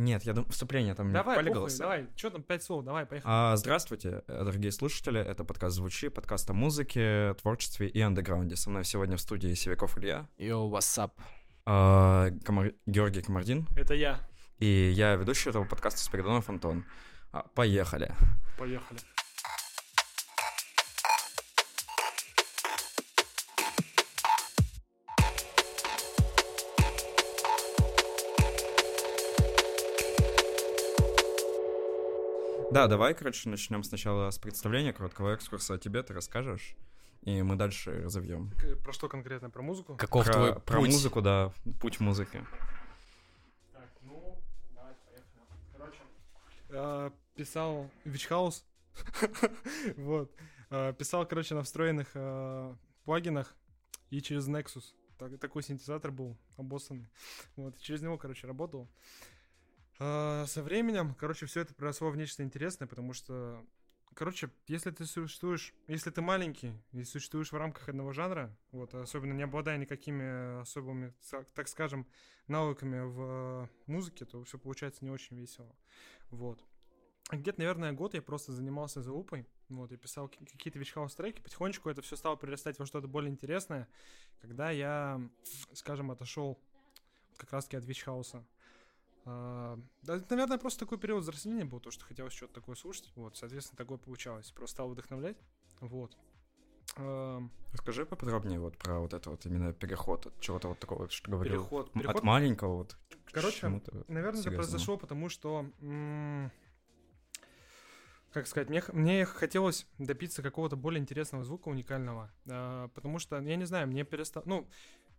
Нет, я думаю, вступление там Давай, по похуй, голосу. давай. Что там, пять слов, давай, поехали. А, здравствуйте, э, дорогие слушатели. Это подкаст «Звучи», подкаст о музыке, творчестве и андеграунде. Со мной сегодня в студии Севяков Илья, Йоу, what's up? а, Комар- Георгий Комардин, Это я. и я ведущий этого подкаста Спиридонов Антон. А, Поехали. Поехали. Да, давай, короче, начнем сначала с представления, короткого экскурса о тебе, ты расскажешь, и мы дальше разовьем. Про что конкретно? Про музыку? Каков про, твой про путь? музыку, да, путь музыки. Так, ну, давай, поехали. Короче, э, писал Вичхаус. Вот. Э, Писал, короче, на встроенных э, плагинах и через Nexus. Так- Такой синтезатор был обоссанный. Вот, через него, короче, работал. Со временем, короче, все это переросло в нечто интересное, потому что, короче, если ты существуешь, если ты маленький и существуешь в рамках одного жанра, вот, особенно не обладая никакими особыми, так скажем, навыками в э, музыке, то все получается не очень весело. Вот. Где-то, наверное, год я просто занимался залупой. Вот, я писал ки- какие-то вичхаус треки. Потихонечку это все стало прирастать во что-то более интересное, когда я, скажем, отошел как раз-таки от вичхауса. А, да, это, наверное, просто такой период взросления был, то, что хотелось что-то такое слушать. Вот, соответственно, такое получалось. Просто стал вдохновлять. Вот. Ам, Расскажи поподробнее вот про вот это вот именно переход от чего-то вот такого, что говорил. Переход. Переход- От маленького вот Короче, Наверное, это произошло, потому что, как сказать, мне, мне хотелось добиться какого-то более интересного звука, уникального, а, потому что, я не знаю, мне перестал, ну,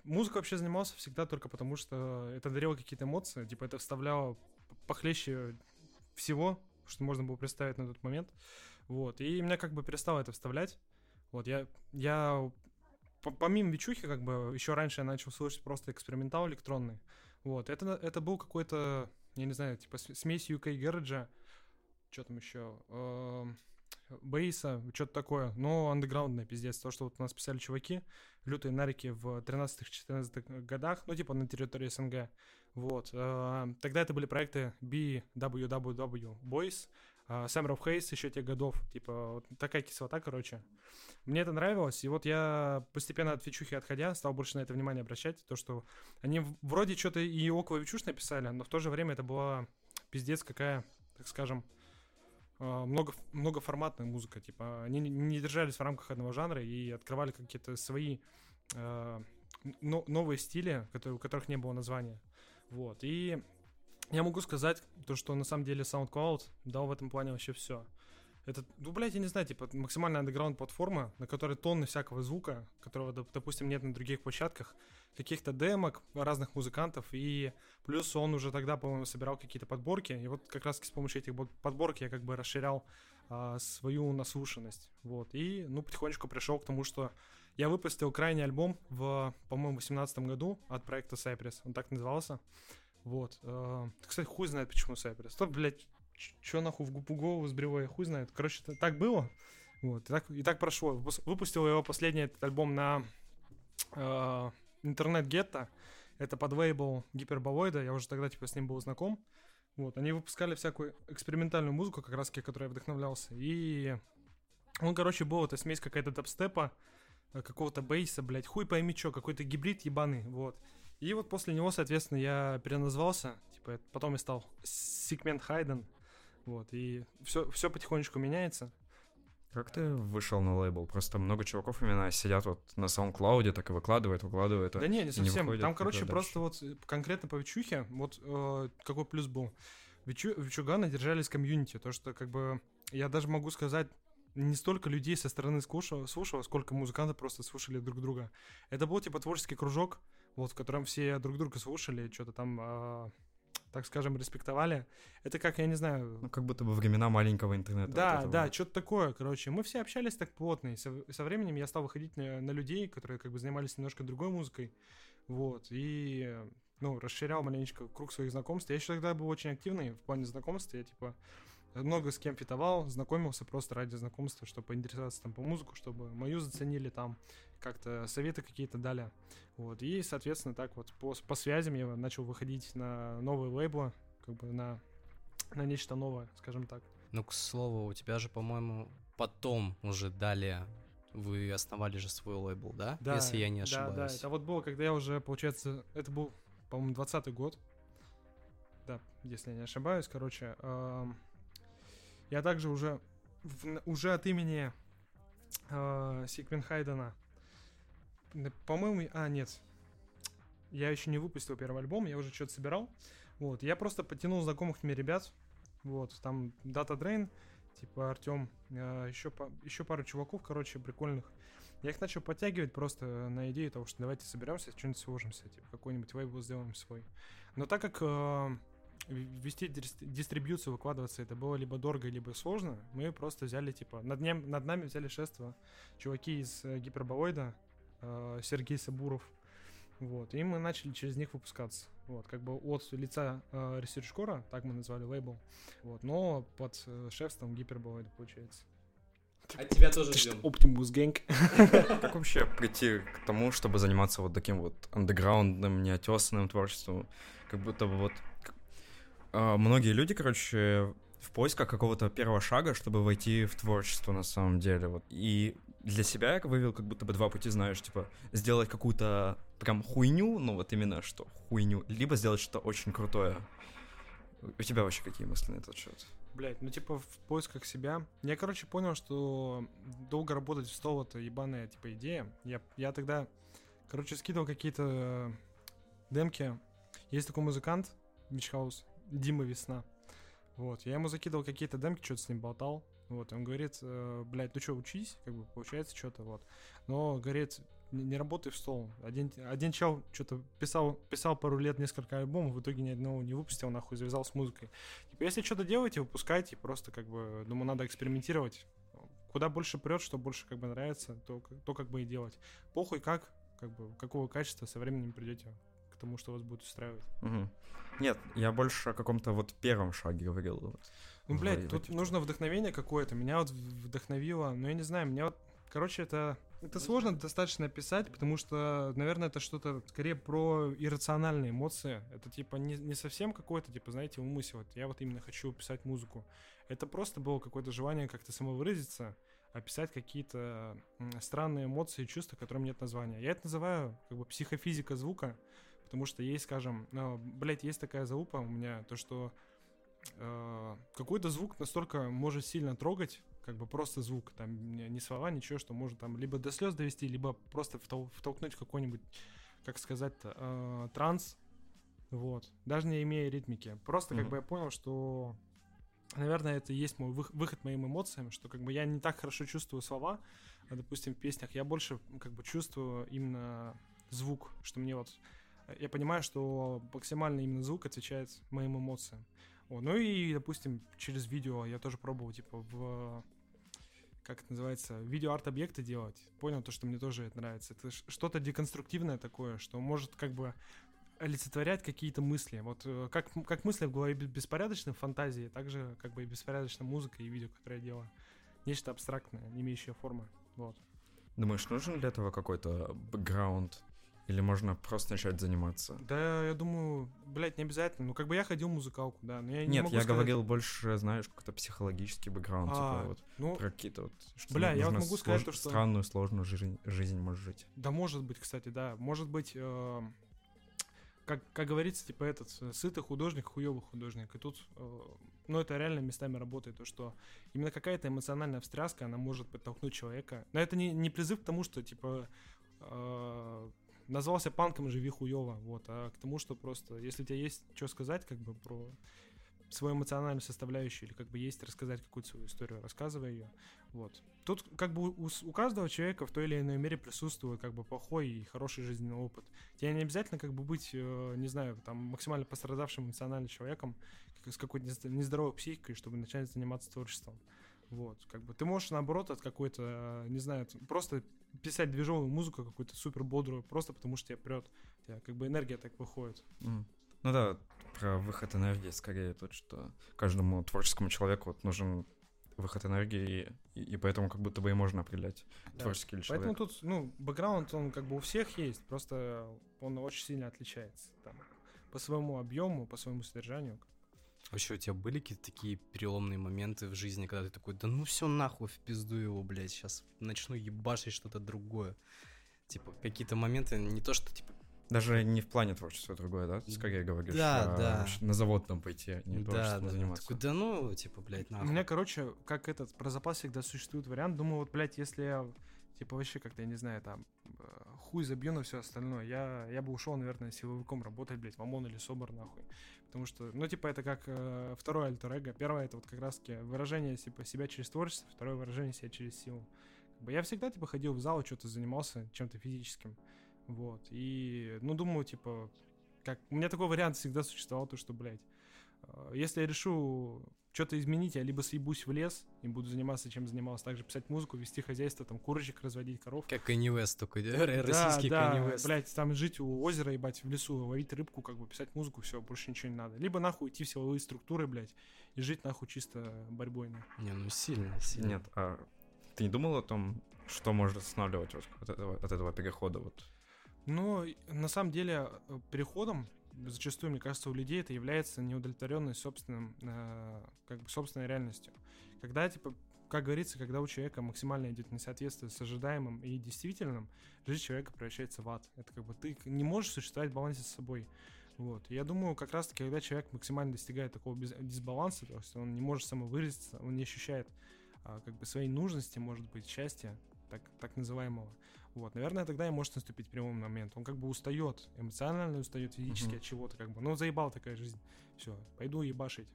музыка вообще занимался всегда только потому, что это дарило какие-то эмоции, типа это вставляло похлеще всего, что можно было представить на тот момент, вот, и меня как бы перестало это вставлять, вот, я, я по- помимо Вичухи, как бы, еще раньше я начал слушать просто экспериментал электронный, вот, это, это был какой-то, я не знаю, типа смесь UK Garage, что там еще, эм, бейса, что-то такое, но андеграундное, пиздец, то, что вот у нас писали чуваки, лютые нарики в 13-14 годах, ну, типа на территории СНГ, вот, э, тогда это были проекты BWWW Boys, э, Summer of Haze еще тех годов, типа, вот такая кислота, короче. Мне это нравилось, и вот я постепенно от Вичухи отходя, стал больше на это внимание обращать, то, что они вроде что-то и около Вичуш написали, но в то же время это была пиздец какая, так скажем, много, многоформатная музыка, типа, они не- не держались в рамках одного жанра и открывали какие-то свои э, но- новые стили, которые, у которых не было названия, вот, и я могу сказать, то, что на самом деле SoundCloud дал в этом плане вообще все. Это, ну, блядь, я не знаю, типа, максимальная андеграунд платформа, на которой тонны всякого звука, которого, доп- допустим, нет на других площадках, каких-то демок разных музыкантов, и плюс он уже тогда, по-моему, собирал какие-то подборки, и вот как раз с помощью этих бо- подборок я как бы расширял а, свою наслушанность, вот, и, ну, потихонечку пришел к тому, что я выпустил крайний альбом в, по-моему, 2018 году от проекта Cypress, он так назывался, вот, э, кстати, хуй знает, почему Cypress, то, блядь, что нахуй в голову сбрело, я хуй знает, короче, так было, вот, и так, и так прошло, Выпус- выпустил его последний этот альбом на э, интернет-гетто, это под лейбл Гиперболоида, я уже тогда, типа, с ним был знаком. Вот, они выпускали всякую экспериментальную музыку, как раз таки, которой я вдохновлялся. И он, короче, был, это смесь какая-то дабстепа, э, какого-то бейса, блядь, хуй пойми чё, какой-то гибрид ебаный, вот. И вот после него, соответственно, я переназвался, типа, потом я стал Сегмент Хайден, вот, и все, все потихонечку меняется. Как ты вышел на лейбл? Просто много чуваков именно сидят вот на SoundCloud, так и выкладывают, выкладывают. Да не, не не совсем. выходит Там, короче, дальше. просто вот э, конкретно по Вичухе, вот э, какой плюс был. Вичу, Вичуганы держались комьюнити, то что как бы я даже могу сказать, не столько людей со стороны слушал, слушало, сколько музыканты просто слушали друг друга. Это был типа творческий кружок, вот в котором все друг друга слушали, что-то там, э, так скажем, респектовали. Это как, я не знаю, Ну, как будто бы времена маленького интернета. да, вот этого. да, что-то такое, короче. Мы все общались так плотно, и со, со временем я стал выходить на, на людей, которые как бы занимались немножко другой музыкой, вот, и, ну, расширял маленечко круг своих знакомств. Я еще тогда был очень активный в плане знакомств, я, типа, много с кем фитовал, знакомился просто ради знакомства, чтобы поинтересоваться там по музыку, чтобы мою заценили там, как-то советы какие-то дали. Вот, и, соответственно, так вот по, по связям я начал выходить на новые лейблы, как бы на, на нечто новое, скажем так. Ну, к слову, у тебя же, по-моему, потом уже далее вы основали же свой лейбл, да? Да, Если я не Да, ошибаюсь. да, это вот было, когда я уже, получается, это был, по-моему, 20 год. Да, если я не ошибаюсь, короче. эм, я также уже, в уже от имени э, Сиквин Хайдена, по-моему, а, нет, я еще не выпустил первый альбом, я уже что-то собирал. Вот, я просто подтянул знакомых мне ребят. Вот, там Data Drain, типа Артем, еще, еще пару чуваков, короче, прикольных. Я их начал подтягивать просто на идею того, что давайте соберемся, что-нибудь сложимся, типа какой-нибудь вейбл сделаем свой. Но так как э, вести дис- дистрибьюцию, выкладываться, это было либо дорого, либо сложно, мы просто взяли, типа, над, нем, над нами взяли шество чуваки из э, Гиперболоида, э, Сергей Сабуров, вот, и мы начали через них выпускаться. Вот, как бы от лица э, Research Core, так мы назвали лейбл, вот, но под э, шефством Гиперболоида, получается. А тебя тоже ждем. Optimus Gang. Как вообще прийти к тому, чтобы заниматься вот таким вот андеграундным, неотесанным творчеством? Как будто бы вот... а, Многие люди, короче, в поисках какого-то первого шага, чтобы войти в творчество на самом деле. Вот. И для себя я вывел как будто бы два пути, знаешь, типа сделать какую-то прям хуйню, ну вот именно что хуйню, либо сделать что-то очень крутое. У тебя вообще какие мысли на этот счет? Блять, ну типа в поисках себя. Я, короче, понял, что долго работать в стол это ебаная типа идея. Я, я тогда, короче, скидывал какие-то э, демки. Есть такой музыкант, Бичхаус, Дима Весна. Вот, я ему закидывал какие-то демки, что-то с ним болтал. Вот, он говорит, э, блядь, ну что, учись, как бы, получается что-то, вот. Но, говорит, не, не работай в стол. Один, один чел что-то писал, писал пару лет несколько альбомов, в итоге ни одного не выпустил, нахуй, завязал с музыкой. Типа, если что-то делаете, выпускайте, просто, как бы, думаю, надо экспериментировать. Куда больше прет, что больше, как бы, нравится, то, то как бы и делать. Похуй как, как бы, какого качества со временем придете тому, что вас будет устраивать. Мгм. Нет, я больше о каком-то вот первом шаге говорил. вот. Ну, блядь, тут типа. нужно вдохновение какое-то. Меня вот вдохновило, но я не знаю, меня вот, короче, это... Это сложно достаточно описать, потому что, наверное, это что-то скорее про иррациональные эмоции. Это типа не, не совсем какой-то, типа, знаете, умысел. Вот я вот именно хочу писать музыку. Это просто было какое-то желание как-то самовыразиться, описать какие-то странные эмоции и чувства, которым нет названия. Я это называю как бы психофизика звука, потому что есть, скажем, ну, блядь, есть такая залупа у меня, то что э, какой-то звук настолько может сильно трогать, как бы просто звук, там не, слова, ничего, что может там либо до слез довести, либо просто втол- втолкнуть в какой-нибудь, как сказать-то, э, транс, вот, даже не имея ритмики. Просто как Мгм. бы я понял, что, наверное, это и есть мой вых- выход моим эмоциям, что как бы я не так хорошо чувствую слова, а, допустим, в песнях, я больше как бы чувствую именно звук, что мне вот я понимаю, что максимально именно звук отвечает моим эмоциям. О, ну и, допустим, через видео я тоже пробовал, типа, в как это называется, видео-арт-объекты делать. Понял то, что мне тоже это нравится. Это что-то деконструктивное такое, что может как бы олицетворять какие-то мысли. Вот э, как, как мысли в голове бе- беспорядочны фантазии, так же как бы и беспорядочна музыка и видео, которое я делаю. Нечто абстрактное, не имеющее формы. Вот. Думаешь, нужен для этого какой-то бэкграунд? Или можно просто начать заниматься? Да, я думаю, блядь, не обязательно. Ну, как бы я ходил в музыкалку, да, но я не Нет, могу я сказать- говорил больше, знаешь, какой-то психологический бэкграунд, А, типа вот ну, про какие-то вот... что бля, я вот могу сказать слож- то, что- Странную, сложную жизнь, жизнь можешь жить. Да, может быть, кстати, да. Может быть, э, как, как говорится, типа этот э, сытый художник, хуёвый художник. И тут, э, ну, это реально местами работает, то, что именно какая-то эмоциональная встряска, она может подтолкнуть человека. Но это не, не призыв к тому, что, типа, э, назвался панком, живи хуёво, вот, а к тому, что просто, если у тебя есть что сказать, как бы, про свою эмоциональную составляющую, или как бы есть рассказать какую-то свою историю, рассказывай ее, вот. Тут как бы у, у каждого человека в той или иной мере присутствует как бы плохой и хороший жизненный опыт. Тебе не обязательно как бы быть, э, не знаю, там максимально пострадавшим эмоционально человеком, как- с какой-то незд- нездоровой психикой, чтобы начать заниматься творчеством. Вот, как бы ты можешь наоборот от какой-то, э, не знаю, просто писать движовую музыку какую-то супер бодрую, просто потому что тебя прет, тебя как бы энергия так выходит. М. Ну да, про выход энергии скорее тут, что каждому творческому человеку вот нужен выход энергии, и, и поэтому как будто бы и можно определять, Да. творческий ли Поэтому человек. тут, ну, бэкграунд, он как бы у всех есть, просто он очень сильно отличается. Там, по своему объему, по своему содержанию. Вообще у тебя были какие-то такие переломные моменты в жизни, когда ты такой, да ну все нахуй, в пизду его, блядь, сейчас начну ебашить что-то другое. Типа, какие-то моменты, не то что, типа, Даже не в плане творчества другое, да? Ты скорее говоришь. Да, а да. На завод там пойти, а не да, творчеством да, заниматься. такой, да ну, типа, блядь, У нахуй. меня, короче, как этот, про запас всегда существует вариант. Думаю, вот, блядь, если я, типа, вообще как-то, я не знаю, там, э, хуй забью на все остальное, я, я бы ушел, наверное, силовиком работать, блядь, в ОМОН или СОБР, нахуй. Потому что, ну, типа, это как э, второе альтер эго. Первое, это вот как раз-таки выражение, типа, себя через творчество, второе выражение себя через силу. Как бы я всегда, типа, ходил в зал, что-то занимался чем-то физическим. Вот. И, ну, думаю, типа, как... У меня такой вариант всегда существовал, то, что, блядь, если я решу что-то изменить, я либо съебусь в лес и буду заниматься, чем занимался, также писать музыку, вести хозяйство, там, курочек разводить, коров. Как Kanye West такой, да, российский да, Kanye да, West. блядь, там жить у озера, ебать, в лесу, ловить рыбку, как бы писать музыку, все, больше ничего не надо. Либо нахуй идти в силовые структуры, блядь, и жить нахуй чисто борьбой. Не, ну сильно, сильно. Нет, а ты не думал о том, что может останавливать вас от этого, от этого перехода? Вот? И на самом деле э, переходом зачастую, мне кажется, у людей это является неудовлетворенность собственным, э, как бы собственной реальностью. Когда, типа, как говорится, когда у человека максимально идет несоответствие с ожидаемым и действительным, жизнь человека превращается в ад. Это как бы ты не можешь существовать в балансе с собой. Вот. Я думаю, как раз таки, когда человек максимально достигает такого дисбаланса, то есть он не может самовыразиться, он не ощущает а, как бы своей нужности, может быть, счастья, так, так называемого. Вот, наверное, тогда и может наступить переломный момент. Он как бы устает, эмоционально устает, физически Мгм. от чего-то, как бы. Ну, заебал такая жизнь. Все, пойду ебашить.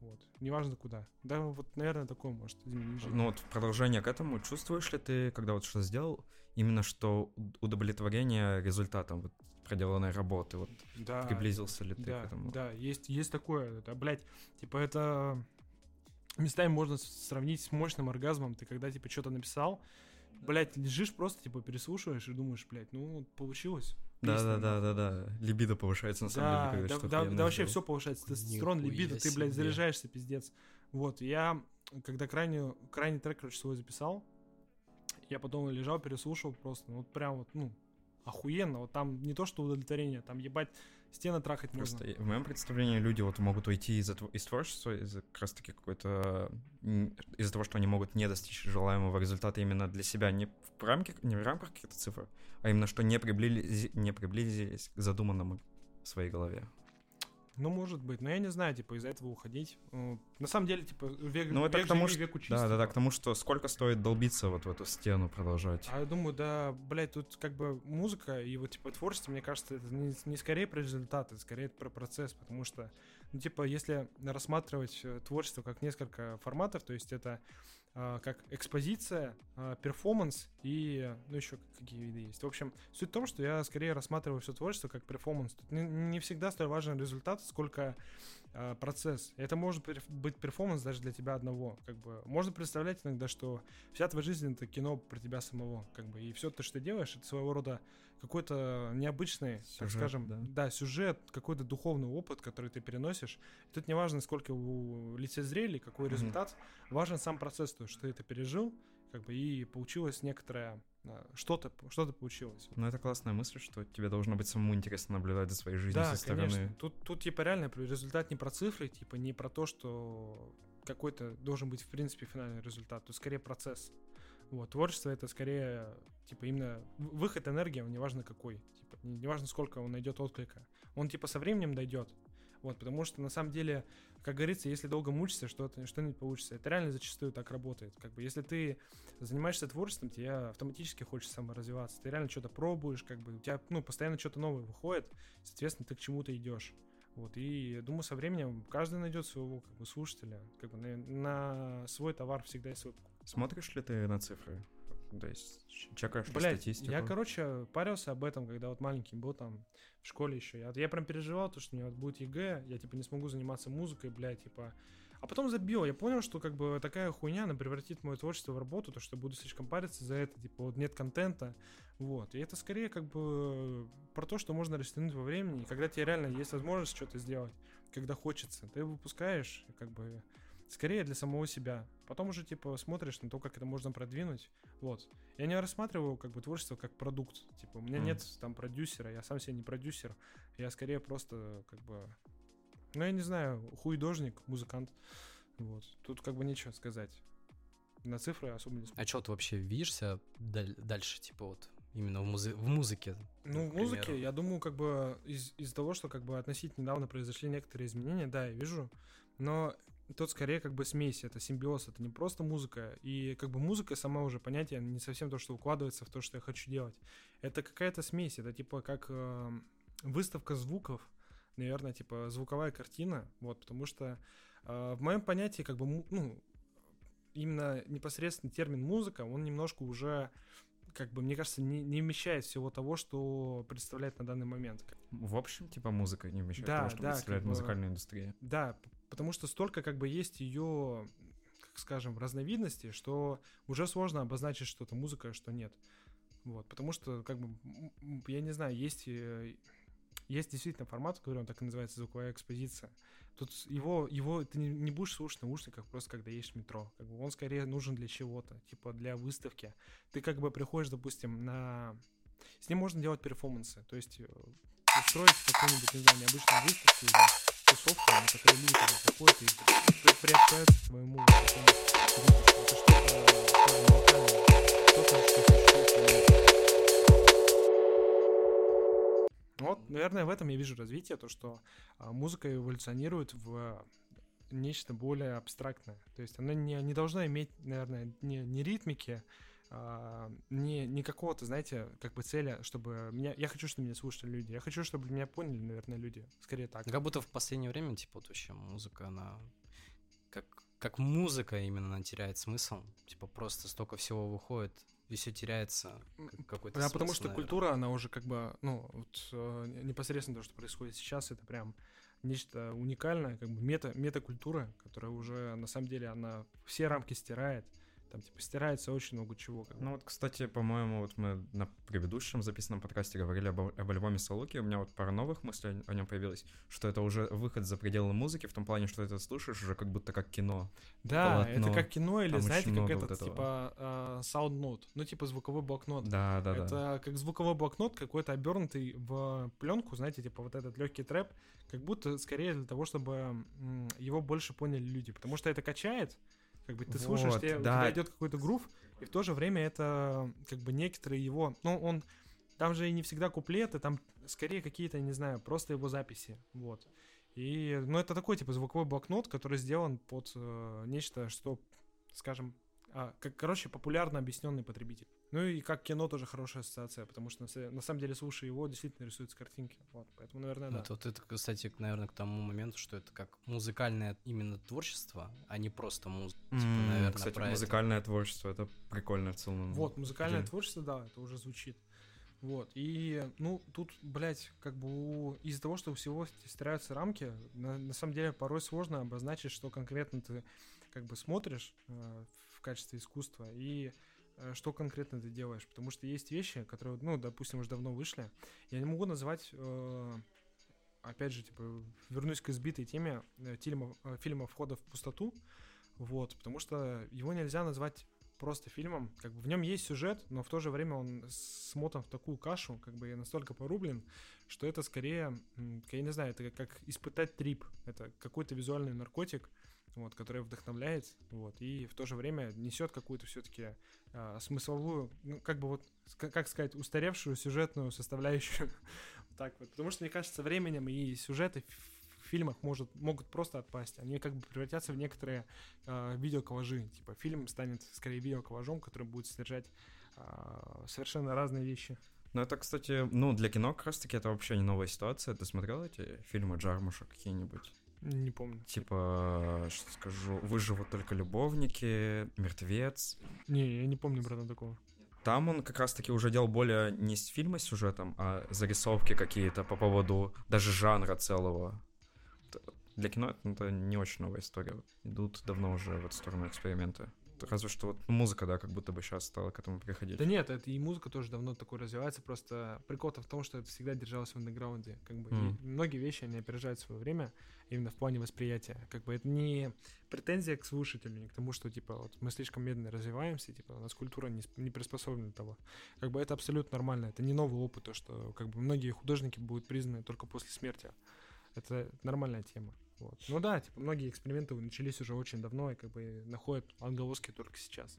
Вот. Неважно куда. Да, вот, наверное, такое может изменить жизнь. Ну вот в продолжение к этому, чувствуешь ли ты, когда вот что сделал, именно что уд- удовлетворение результатом вот проделанной работы, вот да, приблизился ли ты да, к этому? да, есть, есть такое. Да, блядь, типа это местами можно сравнить с мощным оргазмом. Ты когда, типа, что-то написал, блядь, лежишь просто, типа, переслушиваешь и думаешь, блядь, ну, получилось. Да, Песня, да, да, да, да. Либидо повышается на самом Да, деле, когда да, да, приятное да вообще все повышается. Тестостерон, либидо, ты, блядь, заряжаешься, пиздец. Вот, я, когда крайний, крайний трек, короче, свой записал, я потом лежал, переслушал просто, ну, вот прям вот, ну, охуенно. Вот там не то, что удовлетворение, там, ебать, стены трахать Просто можно. в моем представлении люди вот могут уйти из, из творчества из-за как раз таки какой-то... Из-за того, что они могут не достичь желаемого результата именно для себя, не в, рамке, не в рамках каких-то цифр, а именно что не приблизились, не приблизились к задуманному в своей голове. Ну, может быть, но я не знаю, типа, из-за этого уходить. Э, На самом деле, типа, век, Ну, это век к тому, живи, что- век учись, Да, да, да, к тому, что сколько стоит долбиться вот в эту стену, продолжать. А я думаю, да, блядь, тут как бы музыка и вот типа творчество, мне кажется, это не, не скорее про результат, это скорее про процесс, потому что, ну, типа, если рассматривать э, творчество как несколько форматов, то есть это как экспозиция, а, перформанс и, ну, еще какие виды есть. В общем, суть в том, что я скорее рассматриваю все творчество как перформанс. Тут не, не всегда столь важен результат, сколько а, процесс. Это может быть перформанс даже для тебя одного. Как бы можно представлять иногда, что вся твоя жизнь это кино про тебя самого, как бы, и все то, что ты делаешь, это своего рода какой-то необычный, так Сюжет, скажем, да. да. сюжет, какой-то духовный опыт, который ты переносишь. И тут не важно, сколько у лицезрели, какой Мгм. результат, важен сам процесс, то, что ты это пережил, как бы, и получилось некоторое, а, что-то, что-то получилось. Но это классная мысль, что тебе должно быть самому интересно наблюдать за своей жизнью Да, со стороны. конечно. Тут, тут типа реально результат не про цифры, типа не про то, что какой-то должен быть в принципе финальный результат. Тут скорее процесс. Вот, творчество это скорее, типа, именно выход энергии, он неважно какой. Типа, не- неважно, сколько он найдет отклика. Он, типа, со временем дойдет. Вот, потому что, на самом деле, как говорится, если долго мучишься, что-то, что-нибудь получится. Это реально зачастую так работает. Как бы, если ты занимаешься творчеством, тебе автоматически хочется саморазвиваться. Ты реально что-то пробуешь, как бы, у тебя, ну, постоянно что-то новое выходит, соответственно, ты к чему-то идешь. Вот, и думаю, со временем каждый найдет своего как бы, слушателя. Как бы на, на свой товар всегда есть свой. Смотришь ли ты на цифры? То есть чекаешь ли Блять, статистику? я, короче, парился об этом, когда вот маленький был там в школе еще. Я, я прям переживал, то, что у меня вот будет ЕГЭ, я типа не смогу заниматься музыкой, блядь, типа. А потом забил, я понял, что как бы такая хуйня, она превратит мое творчество в работу, то, что я буду слишком париться за это, типа вот нет контента, вот. И это скорее как бы про то, что можно растянуть во времени, и когда тебе реально есть возможность что-то сделать, когда хочется, ты выпускаешь, как бы скорее для самого себя. Потом уже типа смотришь на то, как это можно продвинуть, вот. Я не рассматриваю как бы творчество как продукт. Типа, у меня Мгм. нет там продюсера, я сам себе не продюсер. Я скорее просто как бы Ну, я не знаю, хуйдожник, музыкант. Вот. Тут как бы нечего сказать. На цифры особо не А что ты вообще видишься даль- дальше, типа вот именно в, музы- в музыке? Ну, в музыке, я думаю, как бы из- из-за того, что как бы относительно недавно произошли некоторые изменения, да, я вижу, но тут скорее как бы смесь, это симбиоз, это не просто музыка, и как бы музыка сама уже понятие не совсем то, что укладывается в то, что я хочу делать. Это какая-то смесь, это типа как э, выставка звуков, наверное, типа звуковая картина, вот, потому что э, в моем понятии как бы, ну, именно непосредственно термин музыка, он немножко уже как бы, мне кажется, не, не вмещает всего того, что представляет на данный момент. В общем, типа музыка не вмещает Да, того, что да, представляет как бы- музыкальная индустрия. Да, потому что столько как бы есть ее, как скажем, разновидностей, что уже сложно обозначить, что это музыка, а что нет. Вот, потому что, как бы, я не знаю, есть, э, есть действительно формат, говорю, он так и называется, звуковая экспозиция. Тут его, его ты не, не будешь слушать в наушниках просто когда едешь в метро. Как бы он скорее нужен для чего-то, типа для выставки. Ты как бы приходишь, допустим, на... С ним можно делать перформансы, то есть э, устроить какую-нибудь, не знаю, необычную выставку или тусовку, на которой люди как бы приходят и при- приобщаются к твоему. Это что-то уникальное, что-то, что существует. Вот, наверное, в этом я вижу развитие, то, что а, музыка эволюционирует в нечто более абстрактное. То есть она не, не должна иметь, наверное, не, не ритмики, а, не, не какого-то, знаете, как бы цели, чтобы меня... Я хочу, чтобы меня слушали люди. Я хочу, чтобы меня поняли, наверное, люди. Скорее так. Как будто в последнее время, типа, вот вообще музыка, она как, как музыка именно она теряет смысл. Типа, просто столько всего выходит, и все теряется. как- Какой-то Да, потому смысл, что наверное. культура, она уже как бы, ну, вот э, непосредственно то, что происходит сейчас, это прям нечто уникальное, как бы мета, метакультура, которая уже, на самом деле, она все рамки стирает. Там, типа, стирается очень много чего. Как. Ну вот, кстати, по-моему, вот мы на предыдущем записанном подкасте говорили об, об альбоме Салуки, у меня вот пара новых мыслей о нем появилась, что это уже выход за пределы музыки, в том плане, что ты это слушаешь уже как будто как кино. да, полотно. это как кино или, Там знаете, как вот этот, этого. типа, э, sound note, ну, типа звуковой блокнот. Да, да, да. это как звуковой блокнот какой-то обернутый в пленку, знаете, типа вот этот легкий трэп, как будто скорее для того, чтобы его больше поняли люди, потому что это качает, как бы ты слушаешь, Вот, тебе, у да. тебя идет какой-то грув, и в то же время это как бы некоторые его, ну он там же и не всегда куплеты, там скорее какие-то, не знаю, просто его записи, вот. И, ну, это такой, типа, звуковой блокнот, который сделан под э, нечто, что, скажем, а, как, короче, популярно объясненный потребитель. Ну и как кино тоже хорошая ассоциация, потому что на, са- на самом деле, слушая его, действительно рисуются картинки. Вот, поэтому, наверное, да. Вот, вот это, кстати, наверное, к тому моменту, что это как музыкальное именно творчество, а не просто музыка. Типа, М, наверное, Кстати, про это. музыкальное творчество, это прикольно в целом. Вот, музыкальное Блин. творчество, да, это уже звучит. Вот, и, ну, тут, блядь, как бы у- из-за того, что у всего стираются рамки, на, на самом деле порой сложно обозначить, что конкретно ты как бы смотришь э, в качестве искусства и э, что конкретно ты делаешь. Потому что есть вещи, которые, ну, допустим, уже давно вышли. Я не могу назвать, э, опять же, типа, вернусь к избитой теме э, фильма, э, фильма «Входа в пустоту», вот, потому что его нельзя назвать просто фильмом. Как бы в нем есть сюжет, но в то же время он смотан в такую кашу, как бы настолько порублен, что это скорее, я не знаю, это как испытать трип. Это какой-то визуальный наркотик, вот, который вдохновляет, вот, и в то же время несет какую-то все-таки смысловую, ну, как бы вот, как сказать, устаревшую сюжетную составляющую. Так вот. Потому что, мне кажется, временем и сюжеты в фильмах может, могут просто отпасть. Они как бы превратятся в некоторые э, видеоколлажи. Типа фильм станет скорее видеоколлажом, который будет содержать а, совершенно разные вещи. Ну, это, кстати, ну, для кино как раз-таки это вообще не новая ситуация. Ты смотрел эти фильмы Джармуша какие-нибудь? Не помню. Типа, что скажу, «Выживут только любовники», «Мертвец». Не, я не помню, братан, такого. Там он как раз-таки уже делал более не с фильма с сюжетом, а зарисовки какие-то по поводу даже жанра целого. Для кино это, это не очень новая история. Идут давно уже в эту сторону эксперименты. Разве что вот музыка, да, как будто бы сейчас стала к этому приходить. Да нет, это и музыка тоже давно такой развивается, просто прикол-то в том, что это всегда держалось в андеграунде, как бы, и Мгм. многие вещи, они опережают свое время, именно в плане восприятия, как бы, это не претензия к слушателю, не к тому, что, типа, вот мы слишком медленно развиваемся, типа, у нас культура не, не приспособлена для того, как бы, это абсолютно нормально, это не новый опыт, то, что, как бы, многие художники будут признаны только после смерти, это нормальная тема, Вот. Ну да, типа многие эксперименты начались уже очень давно и как бы находят отголоски только сейчас.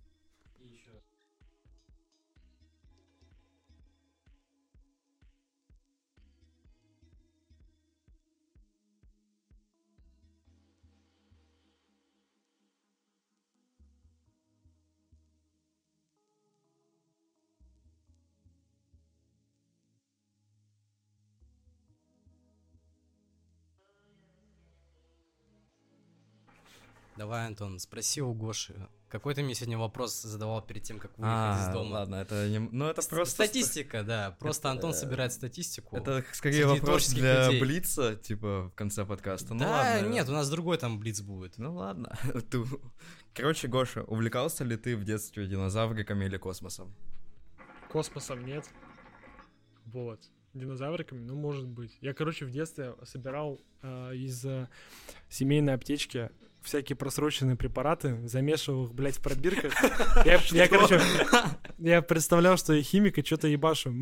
Давай, Антон, спроси у Гоши. Какой ты мне сегодня вопрос задавал перед тем, как выехать из А, дома? ладно, это не... Ну, это Ст- просто... Статистика, да. Просто Антон Это- собирает статистику. Это скорее вопрос для людей. Блица, типа, в конце подкаста. Ну да, ладно. нет, у нас другой там блиц будет. Ну ладно. Ты- Короче, Гоша, увлекался ли ты в детстве динозавриками или космосом? Космосом нет. Вот. Динозавриками, ну, может быть. Я, короче, в детстве собирал э, из э, семейной аптечки всякие просроченные препараты, замешивал их, блядь, в пробирках. Я, я, короче, я представлял, что я химик и что-то ебашу.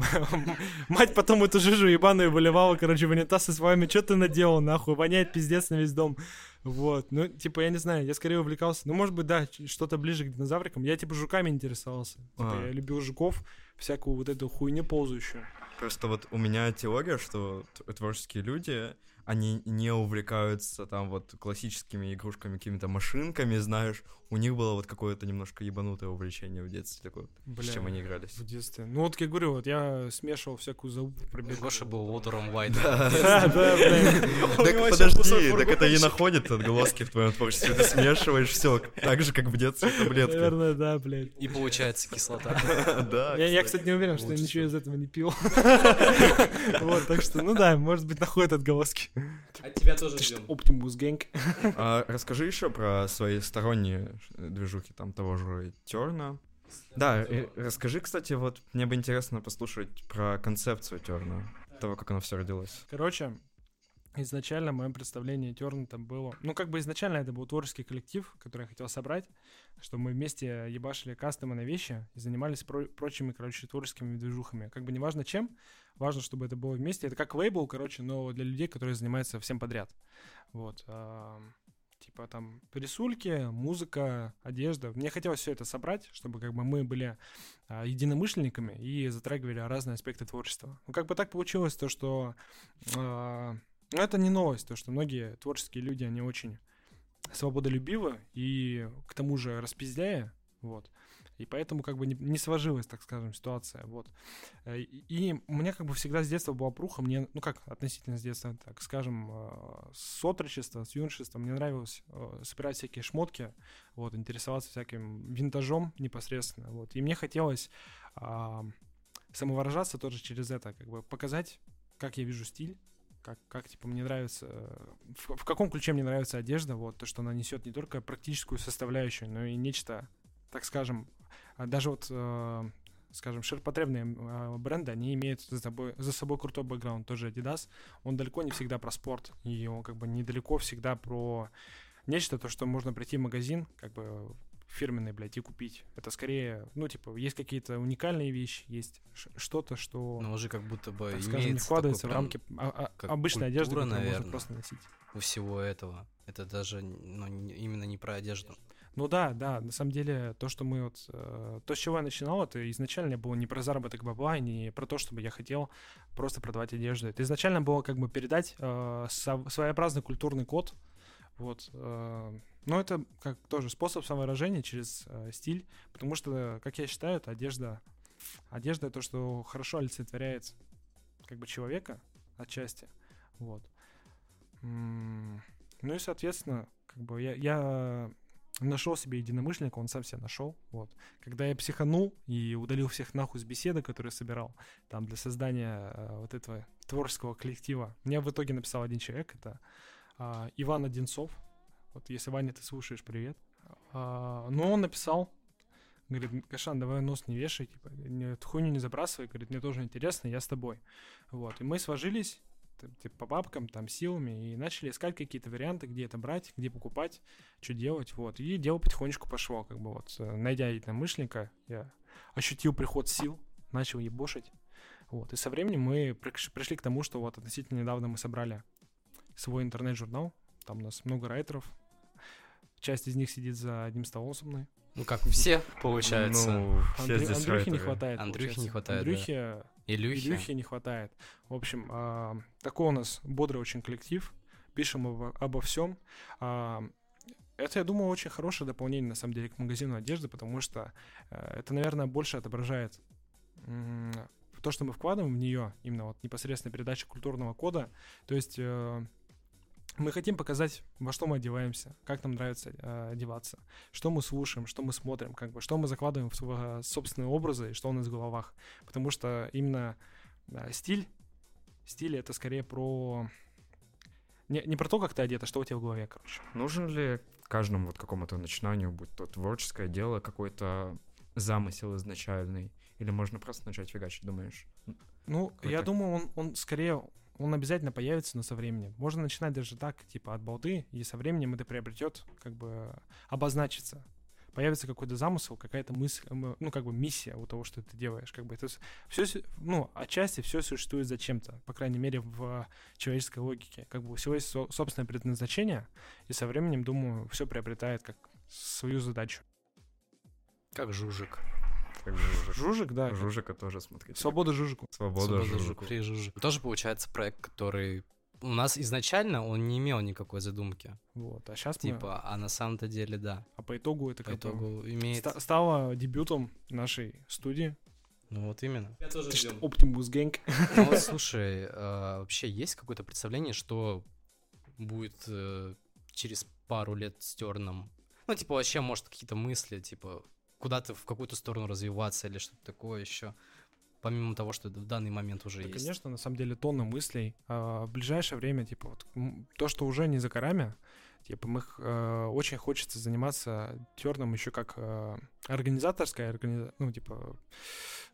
Мать потом эту жижу ебаную выливала, короче, в унитаз и с вами, что ты наделал, нахуй, воняет пиздец на весь дом. Вот, ну, типа, я не знаю, я скорее увлекался, ну, может быть, да, что-то ближе к динозаврикам. Я, типа, жуками интересовался. Типа, А. я любил жуков, всякую вот эту хуйню ползающую. Просто вот у меня теория, что творческие люди, они не увлекаются там вот классическими игрушками, какими-то машинками, знаешь. У них было вот какое-то немножко ебанутое увлечение в детстве такое, Бля, с чем они игрались. в детстве. Ну, вот, я говорю, вот я смешивал всякую залупу в пробирках. Гоша был Уотером Уайт. Да, да. Так подожди, так это не находит отголоски в твоем творчестве. Ты смешиваешь все так же, как в детстве таблетки. Наверное, да, блядь. И получается кислота. Да. Я, я, кстати, не уверен, что я ничего из этого не пил. Вот, так что, ну да, может быть, находят отголоски. От тебя тоже ждем. Оптимус Гэнг. Расскажи еще про свои сторонние ш- движухи, там того же Терна. Да, и расскажи, кстати, вот мне бы интересно послушать про концепцию Терна, того, как оно все родилось. Короче, изначально мое представление Терна там было... Ну, как бы изначально это был творческий коллектив, который я хотел собрать, что мы вместе ебашили кастомы на вещи и занимались про- прочими, короче, творческими движухами. Как бы неважно чем, важно, чтобы это было вместе. Это как лейбл, короче, но для людей, которые занимаются всем подряд. Вот. а, Типа там рисульки, музыка, одежда. Мне хотелось все это собрать, чтобы как бы мы были а, единомышленниками и затрагивали разные аспекты творчества. Ну, как бы так получилось, то, что... а, это не новость, то, что многие творческие люди, они очень свободолюбивы и к тому же распиздяя, вот. И поэтому как бы не, не сложилась, так скажем, ситуация, вот. Э, И, и у меня как бы всегда с детства была пруха, мне, ну как относительно с детства, так скажем, э, с отрочества, с юношества, мне нравилось э, собирать всякие шмотки, вот, интересоваться всяким винтажом непосредственно, вот. И мне хотелось а, самовыражаться тоже через это, как бы показать, как я вижу стиль, как, как типа мне нравится, э, в, в каком ключе мне нравится одежда, вот, то, что она несет не только практическую составляющую, но и нечто, так скажем, а даже вот, э, скажем, ширпотребные э, бренды, они имеют за собой, за собой крутой бэкграунд, тоже Adidas, он далеко не всегда про спорт, и он как бы недалеко всегда про нечто, то, что можно прийти в магазин, как бы фирменный, блядь, и купить. Это скорее, ну, типа, есть какие-то уникальные вещи, есть что-то, что, Но уже как будто бы так скажем, не вкладывается в рамки а- а- обычной одежды, культура, которую можно наверно. просто носить. у всего этого. Это даже ну, не- именно не про одежду. Ну да, да, на самом деле то, что мы вот, э, то, с чего я начинал, это изначально было не про заработок бабла, не про то, чтобы я хотел просто продавать одежду. Это изначально было как бы передать э, со- своеобразный культурный код, вот. э, но это как тоже способ самовыражения через э, стиль, потому что, как я считаю, это одежда, одежда то, что хорошо олицетворяет как бы человека отчасти, вот. Ну и, соответственно, как бы я, я нашел себе единомышленника, он сам себя нашел. Вот. Когда я психанул и удалил всех нахуй с беседы, которые собирал там для создания э, вот этого творческого коллектива, мне в итоге написал один человек, это а, Иван Одинцов. Вот если Ваня, ты слушаешь, привет. А, ну, он написал, говорит, Кашан, давай нос не вешай, типа, не- хуйню не забрасывай, говорит, мне тоже интересно, я с тобой. Вот, и мы сложились, типа, по бабкам, там, силами, и начали искать какие-то варианты, где это брать, где покупать, что делать, вот. И дело потихонечку пошло, как бы вот, э, найдя единомышленника, я ощутил приход сил, начал ебошить, вот. И со временем мы приш- пришли к тому, что вот относительно недавно мы собрали свой интернет-журнал, Там у нас много райтеров. Часть из них сидит за одним столом со мной. Ну, как все, получается. Ну, все Андрю- здесь Андрюхи не хватает. Андрюхи не хватает, да. Андрюхи, Илюхи. Илюхи не хватает. В общем, а, такой у нас бодрый очень коллектив. Пишем обо, обо всем. А, это, я думаю, очень хорошее дополнение, на самом деле, к магазину одежды, потому что э, это, наверное, больше отображает м, то, что мы вкладываем в нее, именно вот непосредственно передача культурного кода. То есть э, мы хотим показать, во что мы одеваемся, как нам нравится э, одеваться, что мы слушаем, что мы смотрим, как бы, что мы закладываем в сво- собственные образы и что у нас в головах. Потому что именно э, стиль, стиль это скорее про... Не, не про то, как ты одет, а что у тебя в голове, короче. Нужен ли каждому вот какому-то начинанию, будь то творческое дело, какой-то замысел изначальный? Или можно просто начать фигачить, думаешь? Ну, я думаю, он, он скорее, он обязательно появится, но со временем. Можно начинать даже так, типа, от балды, и со временем это приобретет, как бы, обозначится. Появится какой-то замысел, какая-то мысль, м, ну, как бы миссия у того, что ты делаешь. Как бы это все, ну, отчасти все существует зачем-то, по крайней мере, в человеческой логике. Как бы у всего есть со- собственное предназначение, и со временем, думаю, все приобретает как свою задачу. Как жужик. Как жужик. Жужик, да. Жужика тоже, смотрите. Свобода жужику. Свобода, Свобода жужику. жужику. Free жужик. Тоже получается проект, который у нас изначально он не имел никакой задумки. Вот. А сейчас мы... Типа, а на самом-то деле, да. А по итогу это По как бы итогу имеет... ста- стало дебютом нашей студии. Ну вот именно. Я тоже Ты что, Optimus Gang? Ну вот слушай, а, вообще есть какое-то представление, что будет э, через пару лет с Терном? Ну, типа, вообще, может, какие-то мысли, типа, куда-то в какую-то сторону развиваться или что-то такое еще, помимо того, что в данный момент уже Да, есть. конечно, на самом деле тонна мыслей. А, в ближайшее время, типа, вот то, что уже не за горами, типа, мы э, очень хочется заниматься терном еще как э, организаторская, органи- ну, типа,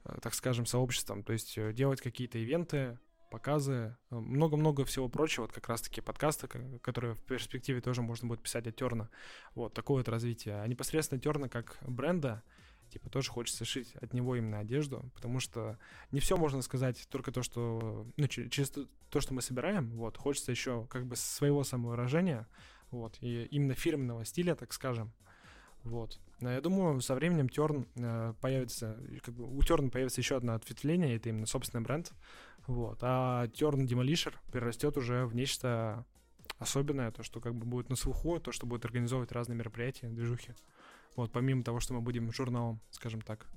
э, так скажем, сообществом. То есть э, делать какие-то ивенты, показы, э, много-много всего прочего, вот как раз-таки подкасты, ко- которые в перспективе тоже можно будет писать от Терна. Вот, такое вот развитие. А непосредственно Терна как бренда, типа, тоже хочется шить от него именно одежду, потому что не все можно сказать, только то, что, ну, че- через то, то, что мы собираем, вот, хочется еще как бы своего самовыражения, вот, и именно фирменного стиля, так скажем, вот. Но я думаю, со временем Терн появится, и как бы у Терн появится еще одно ответвление, это именно собственный бренд, вот, а Терн Demolition перерастет уже в нечто особенное, то, что как бы будет на слуху, то, что будет организовывать разные мероприятия, движухи, вот, помимо того, что мы будем журналом, скажем так.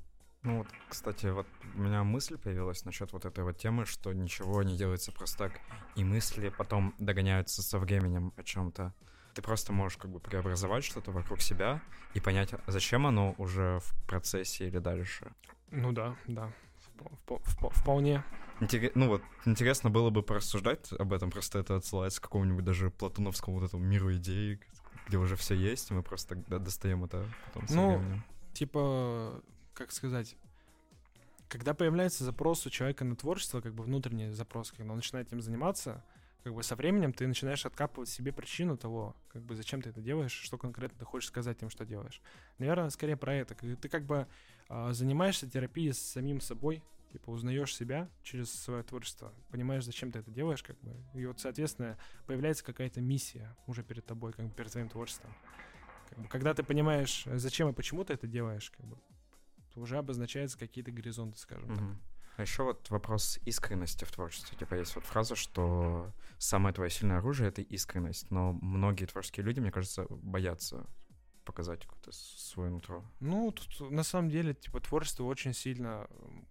Ну вот, кстати, вот у меня мысль появилась насчет вот этой вот темы, что ничего не делается просто так, и мысли потом догоняются со временем о чем-то. Ты просто можешь как бы преобразовать что-то вокруг себя и понять, а зачем оно уже в процессе или дальше. Ну да, да, впо- впо- впо- вполне. Интере- Ну вот, интересно было бы порассуждать об этом, просто это отсылается к какому-нибудь даже платоновскому вот этому миру идей, где уже все есть, и мы просто тогда достаем это потом со Ну, временем. типа, как сказать, когда появляется запрос у человека на творчество, как бы внутренний запрос, когда он начинает этим заниматься, как бы со временем ты начинаешь откапывать себе причину того, как бы зачем ты это делаешь, что конкретно ты хочешь сказать тем, что делаешь. Наверное, скорее про это. Ты как бы а, занимаешься терапией с самим собой, типа узнаешь себя через свое творчество, понимаешь, зачем ты это делаешь, как бы, и вот, соответственно, появляется какая-то миссия уже перед тобой, как бы перед твоим творчеством. Как бы, когда ты понимаешь, зачем и почему ты это делаешь, как бы, уже обозначаются какие-то горизонты, скажем так. Мгм. А еще вот вопрос искренности в творчестве. Типа есть вот фраза, что самое твое сильное оружие — это искренность, но многие творческие люди, мне кажется, боятся показать какое-то свое нутро. Ну, тут на самом деле, типа, творчество очень сильно,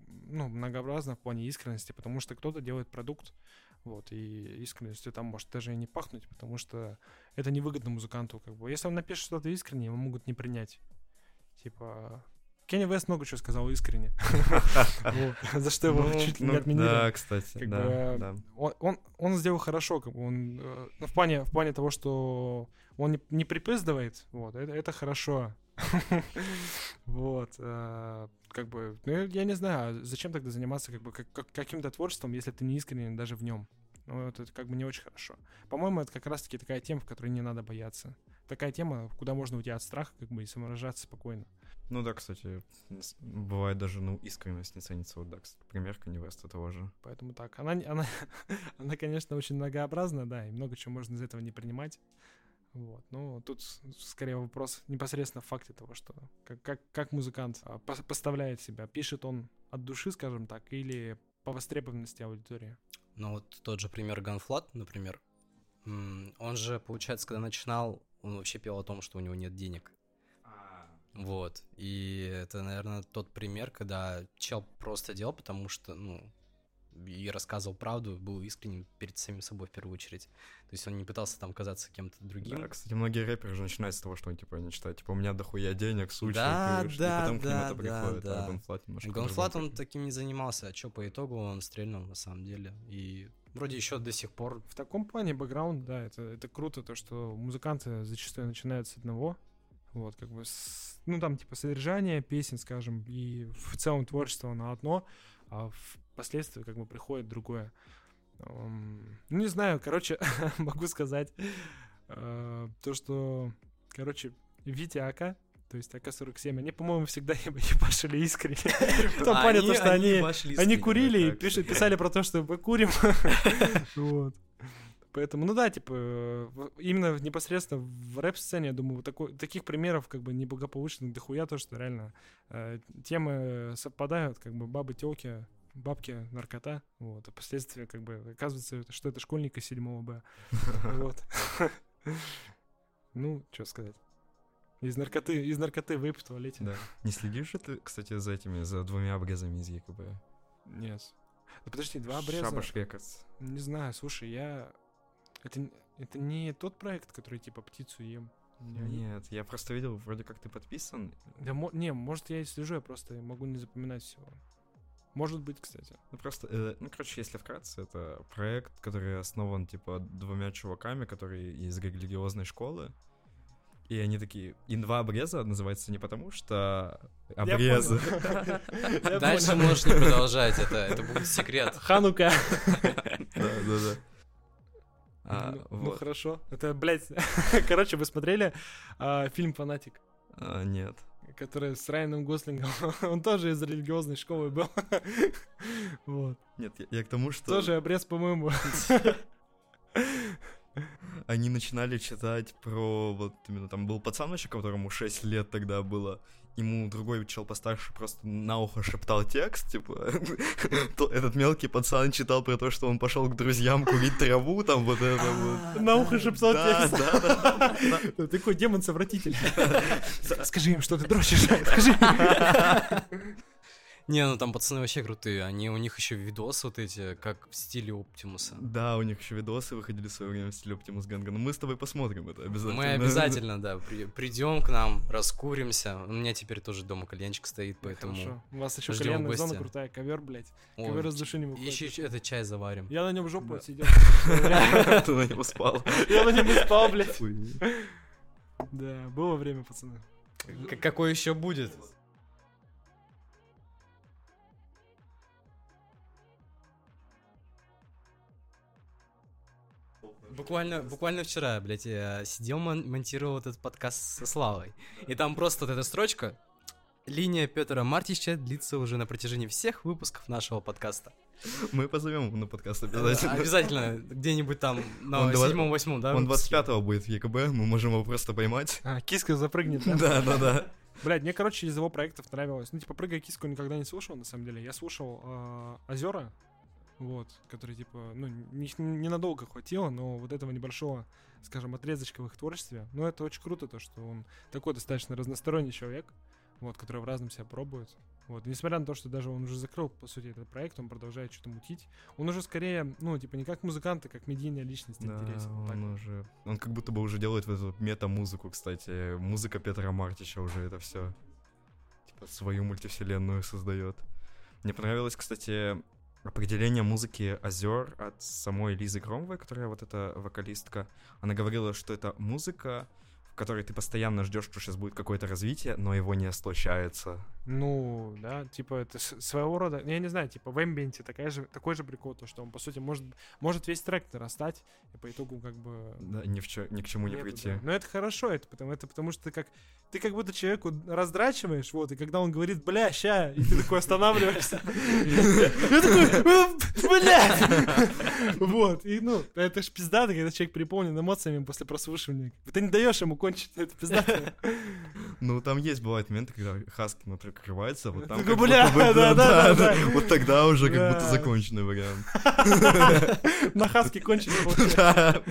ну, многообразно в плане искренности, потому что кто-то делает продукт, вот, и искренностью там может даже и не пахнуть, потому что это невыгодно музыканту, как бы. Если он напишет что-то искренне, его могут не принять. Типа, Кенни Вест много чего сказал искренне. За что его Ну, чуть ли не ну, отменили. Да, кстати, он, сделал хорошо, как бы он, э, ну, в плане, в плане того, что он не, припиздывает, вот, это, хорошо. Вот, э, как бы, ну, я- не знаю, а зачем тогда заниматься как бы как- как- каким-то творчеством, если ты не искренен даже в нем. Ну, это как бы не очень хорошо. По-моему, это как раз-таки такая тема, в которой не надо бояться. Такая тема, куда можно уйти от страха, как бы, и самовыражаться спокойно. Ну да, кстати, бывает даже, ну, искренность не ценится. Вот, да, кстати, пример Kanye West того же. Поэтому так. Она, она, она, конечно, очень многообразна, да, и много чего можно из этого не принимать. Вот. Но тут скорее вопрос непосредственно в факте того, что как, как, как музыкант а, пос- поставляет себя. Пишет он от души, скажем так, или по востребованности аудитории. Ну вот тот же пример Ганфлат, например. Он же, получается, когда начинал, он вообще пел о том, что у него нет денег. Вот. И это, наверное, тот пример, когда чел просто делал, потому что, ну, и рассказывал правду, был искренним перед самим собой в первую очередь. То есть он не пытался там казаться кем-то другим. Да, кстати, многие рэперы же начинают с того, что, типа, они читают, типа, у меня дохуя денег, сучка, Да, крыш», да, и потом к ним да, это да, приходит, да. а Ганфлат немножко по-другому он таким не занимался, а что по итогу он стрельнул на самом деле. И вроде еще до сих пор В таком плане бэкграунд, да, это, это круто, то, что музыканты зачастую начинают с одного, вот, как бы, с- ну, там, типа, содержание песен, скажем, и в целом творчество на одно, а впоследствии, как бы, приходит другое. Ну, не знаю, короче, могу сказать, э, то, что, короче, Витя АК, то есть АК-47, они, по-моему, всегда ебашили искренне. В том плане, то, что они они курили и писали про то, что мы курим. Вот. Поэтому, ну да, типа, э, именно непосредственно в рэп-сцене, я думаю, вот такой- таких примеров как бы неблагополучных дохуя, то, что реально э, темы совпадают, как бы бабы, телки, бабки, наркота, вот, а последствия, как бы, оказывается, что это школьник из 7 Б, вот. Ну, что сказать. Из наркоты, из наркоты выпь в туалете. Да. Не следишь ты, кстати, за этими, за двумя обрезами из ЕКБ? Нет. Да подожди, два обреза. Шабаш. Не знаю, слушай, я... Это, это не тот проект, который типа птицу ем. Они. Нет, я просто видел, вроде как ты подписан. Да, мо- не, может, я и слежу, я просто могу не запоминать всего. Может быть, кстати. Ну просто, э, ну короче, если вкратце, это проект, который основан типа двумя чуваками, которые из религиозной школы. И они такие, и два обреза называется не потому, что обрезы. Я Дальше можешь не продолжать, это, это будет секрет. Ханука. Да, да, да. А, Ну- Ну вот. хорошо. Это, блядь, короче, вы смотрели а, фильм «Фанатик», А, Нет. который с Райаном Гослингом? Он тоже из религиозной школы был. Вот. Нет, я, я к тому, что Тоже обрез, по-моему. они начинали читать про вот именно там был пацан еще, которому 6 лет тогда было. Ему другой чел постарше просто на ухо шептал текст, типа, то- этот мелкий пацан читал про то, что он пошел к друзьям курить траву, там вот это вот. На ухо шептал текст. да, да, да. Ты Такой демон-совратитель. Скажи им, что ты дрочишь. Скажи. Не, ну там пацаны вообще крутые. Они, у них еще видосы вот эти, как в стиле Оптимуса. Да, у них еще видосы выходили в свое время в стиле Оптимус Гэнга. Но мы с тобой посмотрим это обязательно. Мы обязательно, да, придем к нам, раскуримся. У меня теперь тоже дома кальянчик стоит, поэтому... Хорошо. У вас еще кальянная гостя. зона крутая, ковер, блядь. Ковер из души не Еще выходит. это чай заварим. Я на нем жопу Да. отсидел. Ты на него спал. Я на нем спал, блядь. Да, было время, пацаны. К- какой еще будет? Буквально, буквально вчера, блядь, я сидел, мон- монтировал этот подкаст со Славой. И там просто вот эта строчка. Линия Петра Мартича длится уже на протяжении всех выпусков нашего подкаста. Мы позовем его на подкаст обязательно. Обязательно где-нибудь там на Он два- седьмом-восьмом, да? Он выпуске? 25-го будет в ЕКБ, мы можем его просто поймать. А, киска запрыгнет, да? Да, да, да. Блядь, мне, короче, из его проектов нравилось. Ну, типа, прыгай киску никогда не слушал, на самом деле. Я слушал Озера, вот, который, типа, ну, не- ненадолго хватило, но вот этого небольшого, скажем, отрезочка в их творчестве. Ну, это очень круто, то, что он такой достаточно разносторонний человек, вот, который в разном себя пробует. Вот, несмотря на то, что даже он уже закрыл, по сути, этот проект, он продолжает что-то мутить. Он уже скорее, ну, типа, не как музыкант, а как медийная личность Да, интересен. Так. он уже... Он как будто бы уже делает в эту мета-музыку, кстати. Музыка Петра Мартича уже это все. Типа свою мультивселенную создает. Мне понравилось, кстати, определение музыки «Озер» от самой Лизы Громовой, которая вот эта вокалистка. Она говорила, что это музыка, в который ты постоянно ждешь, что сейчас будет какое-то развитие, но его не случается. Ну, да, типа, это своего рода, я не знаю, типа, в эмбиенте такая же, такой же прикол, то, что он, по сути, может, может весь трек нарастать, и по итогу, как бы, Да, ни, в чё- ни к чему не Нету, прийти. да. Но это хорошо, это потому, это потому что ты как ты как будто человеку раздрачиваешь, вот, и когда он говорит, бля, ща, и ты такой останавливаешься. Я такой, бля! Вот, и ну, это ж пиздато, когда человек переполнен эмоциями после прослушивания. Ты не даешь ему кончить, это пиздато. Ну, там есть, бывают моменты, когда Хаски, например, открывается, вот там как бля, будто бы, да, да, да, да. Вот тогда уже как будто законченный вариант. На хаске кончить. Да.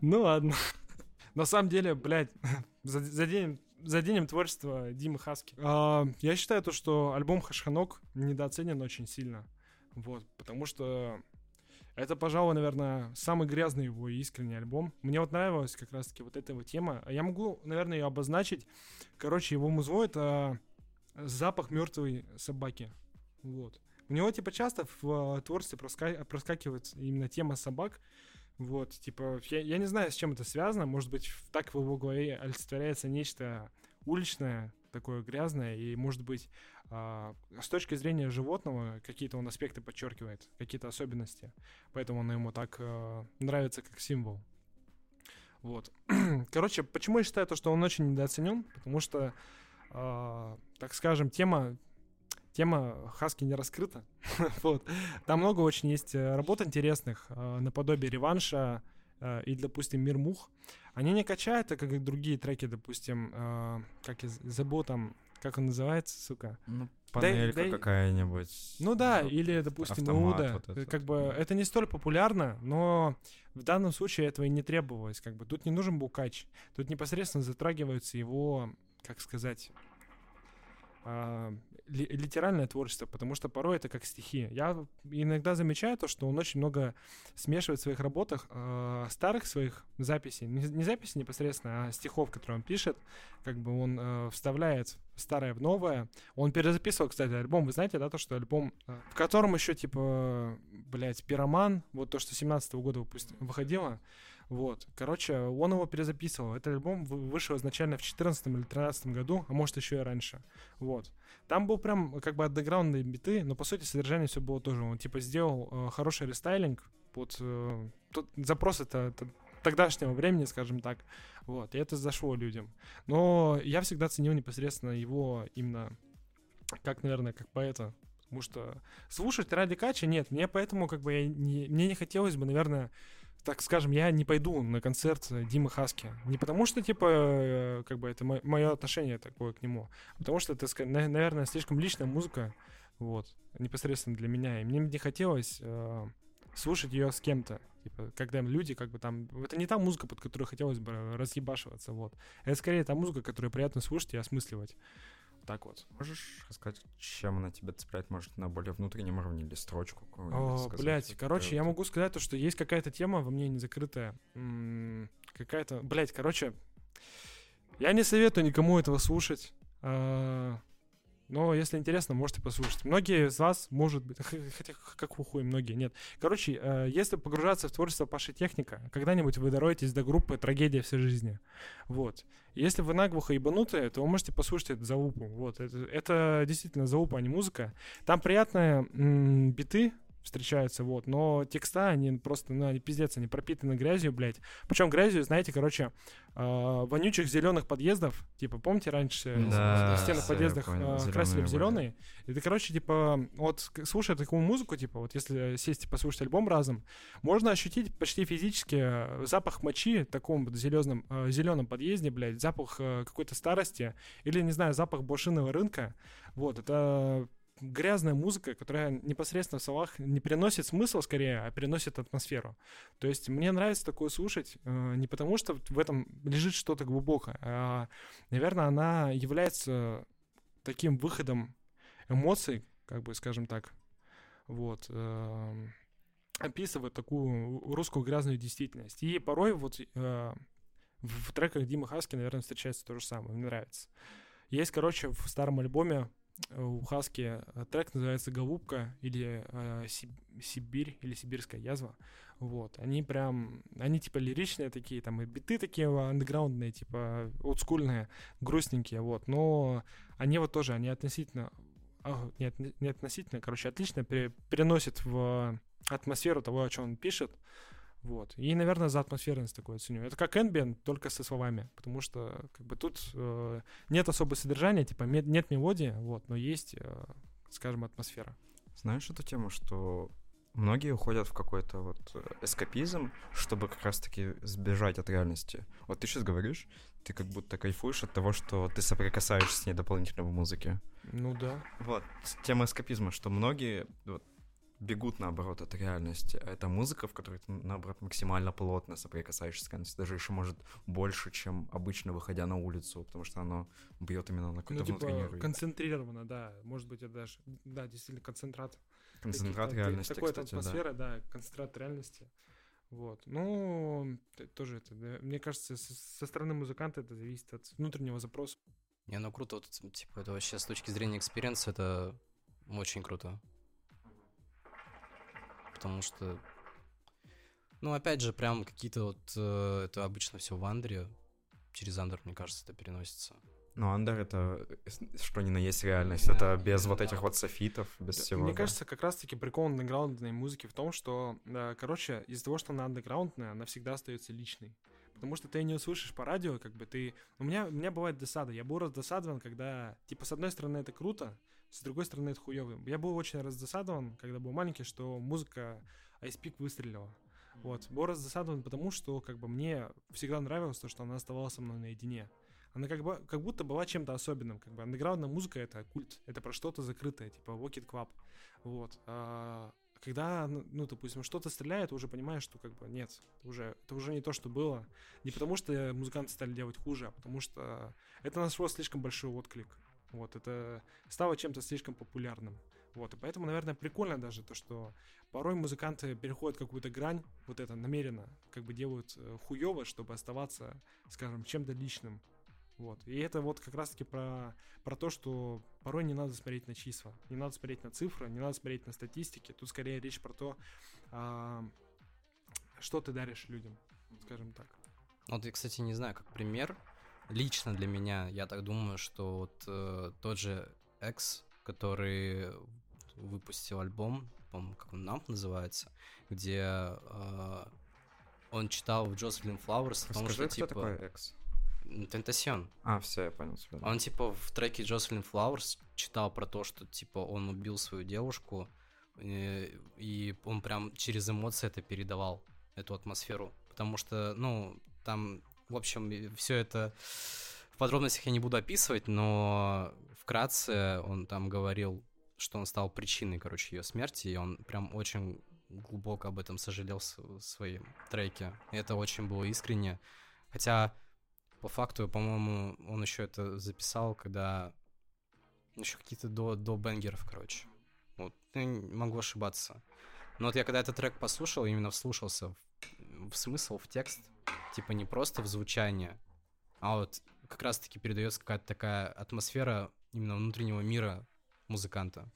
Ну ладно. На самом деле, блядь, за- заденем, заденем творчество Димы Хаски. А, я считаю то, что альбом Хашханок недооценен очень сильно. Вот, потому что это, пожалуй, наверное, самый грязный его искренний альбом. Мне вот нравилась как раз-таки вот эта вот тема. Я могу, наверное, ее обозначить. Короче, его музло — это запах мертвой собаки. Вот. У него, типа, часто в э, творчестве проска- проскакивает именно тема собак. Вот, типа, я, я не знаю, с чем это связано. Может быть, так в его голове олицетворяется нечто уличное, такое грязное, и, может быть, а, с точки зрения животного какие-то он аспекты подчеркивает, какие-то особенности. Поэтому он ему так э, нравится как символ. Вот. Короче, почему я считаю то, что он очень недооценен? Потому что, а, так скажем, тема тема Хаски не раскрыта. вот. Там много очень есть э, работ интересных, э, наподобие реванша э, и, допустим, Мир Мух. Они не качают, так как и другие треки, допустим, э, как я з- забыл там, как он называется, сука. Ну, панелька да какая-нибудь. Ну да, или, допустим, Иуда. вот Э, как бы это не столь популярно, но в данном случае этого и не требовалось. Как бы тут не нужен был кач. Тут непосредственно затрагиваются его, как сказать, а, ли- литеральное творчество, потому что порой это как стихи. Я иногда замечаю то, что он очень много смешивает в своих работах а, старых своих записей, не, не записи непосредственно, а стихов, которые он пишет, как бы он э, вставляет старое в новое. Он перезаписывал, кстати, альбом. Вы знаете, да, то, что альбом, э, в котором еще, типа, блядь, пироман, вот то, что 17 года выпусти- выходило, вот. Короче, он его перезаписывал. Этот альбом вы- вышел изначально в 14 или 13 году, а может еще и раньше. Вот. Там был прям как бы андеграундные биты, но по сути содержание все было тоже. Он типа сделал э, хороший рестайлинг под э, тот запрос это, это тогдашнего времени, скажем так. Вот. И это зашло людям. Но я всегда ценил непосредственно его именно как, наверное, как поэта. Потому что слушать ради кача нет. Мне поэтому как бы я не, мне не хотелось бы, наверное, так скажем, я не пойду на концерт Димы Хаски. Не потому что, типа, э, как бы это мое отношение такое к нему, а потому что это, наверное, слишком личная музыка, вот, непосредственно для меня. И мне не хотелось э, слушать ее с кем-то. Типа, когда люди, как бы там... Это не та музыка, под которую хотелось бы разъебашиваться, вот. Это скорее та музыка, которую приятно слушать и осмысливать. Так вот. Можешь рассказать, чем она тебя цепляет, может, на более внутреннем уровне или строчку какую-нибудь О, блядь, короче, я могу сказать то, что есть какая-то тема во мне не закрытая. Какая-то, блядь, короче, я не советую никому этого слушать. а, Но если интересно, можете послушать. Многие из вас, может быть, хотя как хуй, многие, нет. Короче, э, если погружаться в творчество Паши Техника, когда-нибудь вы дороетесь до группы «Трагедия всей жизни». Вот. Если вы наглухо ебанутые, то вы можете послушать эту залупу. Вот. Это, это действительно залупа, а не музыка. Там приятные м, биты встречаются, вот, но текста, они просто, ну, они пиздец, они пропитаны грязью, блядь. Причем грязью, знаете, короче, э, вонючих зеленых подъездов, типа, помните, раньше э, Да, в стенах подъездах понял, э, красили в зелёные зеленый. Это, короче, типа, вот слушая такую музыку, типа, вот если сесть и послушать альбом разом, можно ощутить почти физически э, запах мочи в таком вот зеленом, зеленом подъезде, блядь, запах э, какой-то старости, или, не знаю, запах блошиного рынка. Вот, это грязная музыка, которая непосредственно в словах не приносит смысл скорее, а переносит атмосферу. То есть мне нравится такое слушать э, не потому, что в этом лежит что-то глубокое, а, наверное, она является таким выходом эмоций, как бы, скажем так, вот, эм, описывает такую русскую грязную действительность. И порой вот э, в треках Димы Хаски, наверное, встречается то же самое, мне нравится. Есть, короче, в старом альбоме у Хаски э, трек называется «Голубка» или э, «Сибирь» или «Сибирская язва». Вот, они прям, они типа лиричные такие, там и биты такие андеграундные, типа олдскульные, грустненькие, вот, но они вот тоже, они относительно, а, нет, не относительно, короче, отлично переносят в атмосферу того, о чем он пишет, вот. И, наверное, за атмосферность такое ценю. Это как Ambient, только со словами, потому что как бы тут э, нет особого содержания, типа нет мелодии, вот, но есть, э, скажем, атмосфера. Знаешь эту тему, что многие уходят в какой-то вот э, эскапизм, чтобы как раз-таки сбежать от реальности. Вот ты сейчас говоришь, ты как будто кайфуешь от того, что ты соприкасаешься с ней дополнительно в музыке. Ну да. Вот, тема эскапизма, что многие, вот, бегут, наоборот, от реальности. А это музыка, в которой ты, наоборот, максимально плотно соприкасаешься с реальностью. Даже еще, может, больше, чем обычно, выходя на улицу, потому что оно бьет именно на какую-то ну, типа, концентрировано, да. Может быть, это даже, да, действительно, концентрат. Концентрат реальности, Такой кстати, атмосфера, да. да, концентрат реальности. Вот. Ну, тоже это, да. мне кажется, со, со стороны музыканта это зависит от внутреннего запроса. Не, ну круто, вот, типа, это вообще с точки зрения experience а это очень круто потому что, ну, опять же, прям какие-то вот, э, это обычно все в андере, через андер, мне кажется, это переносится. Ну, андер это что ни на есть реальность, да, это без да, вот этих вот софитов, без да, всего. Мне да. кажется, как раз-таки прикол андеграундной музыки в том, что, э, короче, из-за того, что она андеграундная, она всегда остается личной. Потому что ты не услышишь по радио, как бы ты... У меня, у меня бывает досада. Я был раздосадован, когда, типа, с одной стороны, это круто, с другой стороны, это хуёвый. Я был очень раздосадован, когда был маленький, что музыка Ice выстрелила. Вот. Был раздосадован потому, что как бы мне всегда нравилось то, что она оставалась со мной наедине. Она как, бы, как будто была чем-то особенным. Как бы андеграундная музыка — это культ, это про что-то закрытое, типа Walk It Club. Вот. А когда, ну, ну, допустим, что-то стреляет, уже понимаешь, что как бы нет, это уже, это уже не то, что было. Не потому, что музыканты стали делать хуже, а потому что это нашло слишком большой отклик. Вот, это стало чем-то слишком популярным. Вот, и поэтому, наверное, прикольно даже то, что порой музыканты переходят какую-то грань, вот это намеренно, как бы делают э, хуево, чтобы оставаться, скажем, чем-то личным. Вот. И это вот как раз-таки про, про то, что порой не надо смотреть на числа, не надо смотреть на цифры, не надо смотреть на статистики. Тут скорее речь про то, а, что ты даришь людям, скажем так. Вот я, кстати, не знаю, как пример, лично для меня, я так думаю, что вот э, тот же X, который выпустил альбом, по-моему, как он нам называется, где э, он читал в Джослин Флауэрс, потому что, типа... такой X? Тентасион. А, все, я понял тебя. Он, типа, в треке Джослин Флауэрс читал про то, что, типа, он убил свою девушку, и, э, и он прям через эмоции это передавал, эту атмосферу. Потому что, ну, там в общем, все это в подробностях я не буду описывать, но вкратце он там говорил, что он стал причиной, короче, ее смерти, и он прям очень глубоко об этом сожалел в своем треке. И это очень было искренне. Хотя, по факту, по-моему, он еще это записал, когда еще какие-то до, до бенгеров, короче. Вот, я могу ошибаться. Но вот я когда этот трек послушал, именно вслушался в, в смысл, в текст, типа не просто в звучание, а вот как раз-таки передается какая-то такая атмосфера именно внутреннего мира музыканта.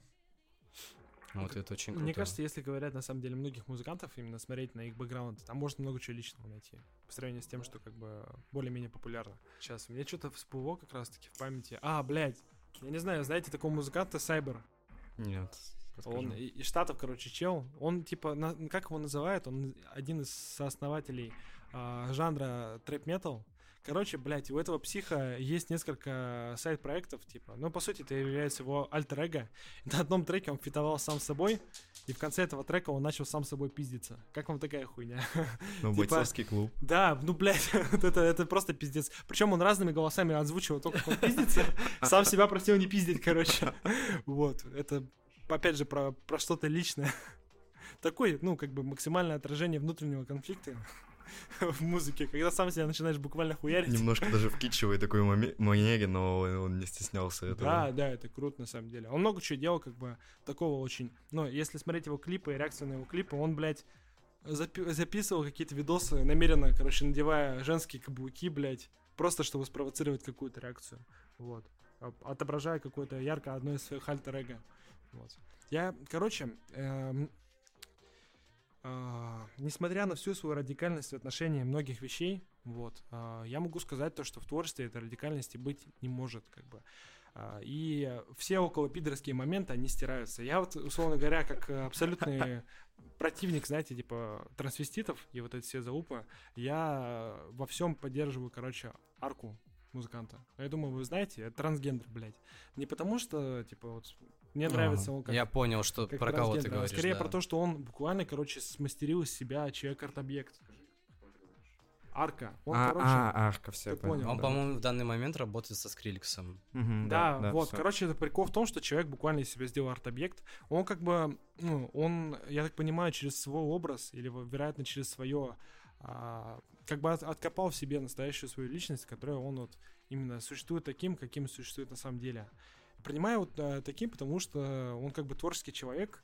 Вот это очень круто. Мне кажется, если говорят на самом деле многих музыкантов, именно смотреть на их бэкграунд, там можно много чего личного найти. По сравнению с тем, что как бы более-менее популярно. Сейчас, мне что-то всплыло как раз-таки в памяти. А, блядь, я не знаю, знаете такого музыканта Сайбер? Нет. Расскажи. Он из Штатов, короче, чел. Он типа, на, как его называют? Он один из сооснователей а, жанра трэп-метал. Короче, блядь, у этого психа есть несколько сайт-проектов, типа. Ну, по сути, это является его альтер-эго. На одном треке он фитовал сам собой, и в конце этого трека он начал сам собой пиздиться. Как вам такая хуйня? Ну, типа, бойцовский клуб. Да, ну, блядь, это, это просто пиздец. Причем он разными голосами озвучивал то, как он пиздится. Сам себя просил не пиздить, короче. Вот, это, опять же, про, про что-то личное. Такое, ну, как бы максимальное отражение внутреннего конфликта. в музыке, когда сам себя начинаешь буквально хуярить. Немножко даже в китчевой такой манере, но он не стеснялся этого. Да, да, это круто на самом деле. Он много чего делал, как бы, такого очень... Но если смотреть его клипы и реакцию на его клипы, он, блядь, запи- записывал какие-то видосы намеренно, короче, надевая женские каблуки, блядь, просто чтобы спровоцировать какую-то реакцию, вот, отображая какое-то ярко одно из своих альтер вот. Я, короче, эм, а, несмотря на всю свою радикальность в отношении многих вещей, вот, а, я могу сказать то, что в творчестве этой радикальности быть не может, как бы. А, И все около пидорские моменты, они стираются. Я вот, условно говоря, как абсолютный противник, знаете, типа трансвеститов и вот эти все заупы, я во всем поддерживаю, короче, арку музыканта. Я думаю, вы знаете, это трансгендер, блядь. Не потому что, типа, вот мне нравится он как Я понял, что как про кого ты а говоришь. Скорее да. про то, что он буквально, короче, смастерил из себя человек-арт-объект. Арка. Он, а, короче, а, арка, все, ты понял, Он, да. по-моему, в данный момент работает со Скриликсом. Мгм, Да, вот, всё. короче, это прикол в том, что человек буквально из себя сделал арт-объект. Он как бы, ну, он, я так понимаю, через свой образ, или, вероятно, через свое, а, как бы от- откопал в себе настоящую свою личность, которая он вот именно существует таким, каким существует на самом деле. Принимаю вот а, таким, потому что он как бы творческий человек,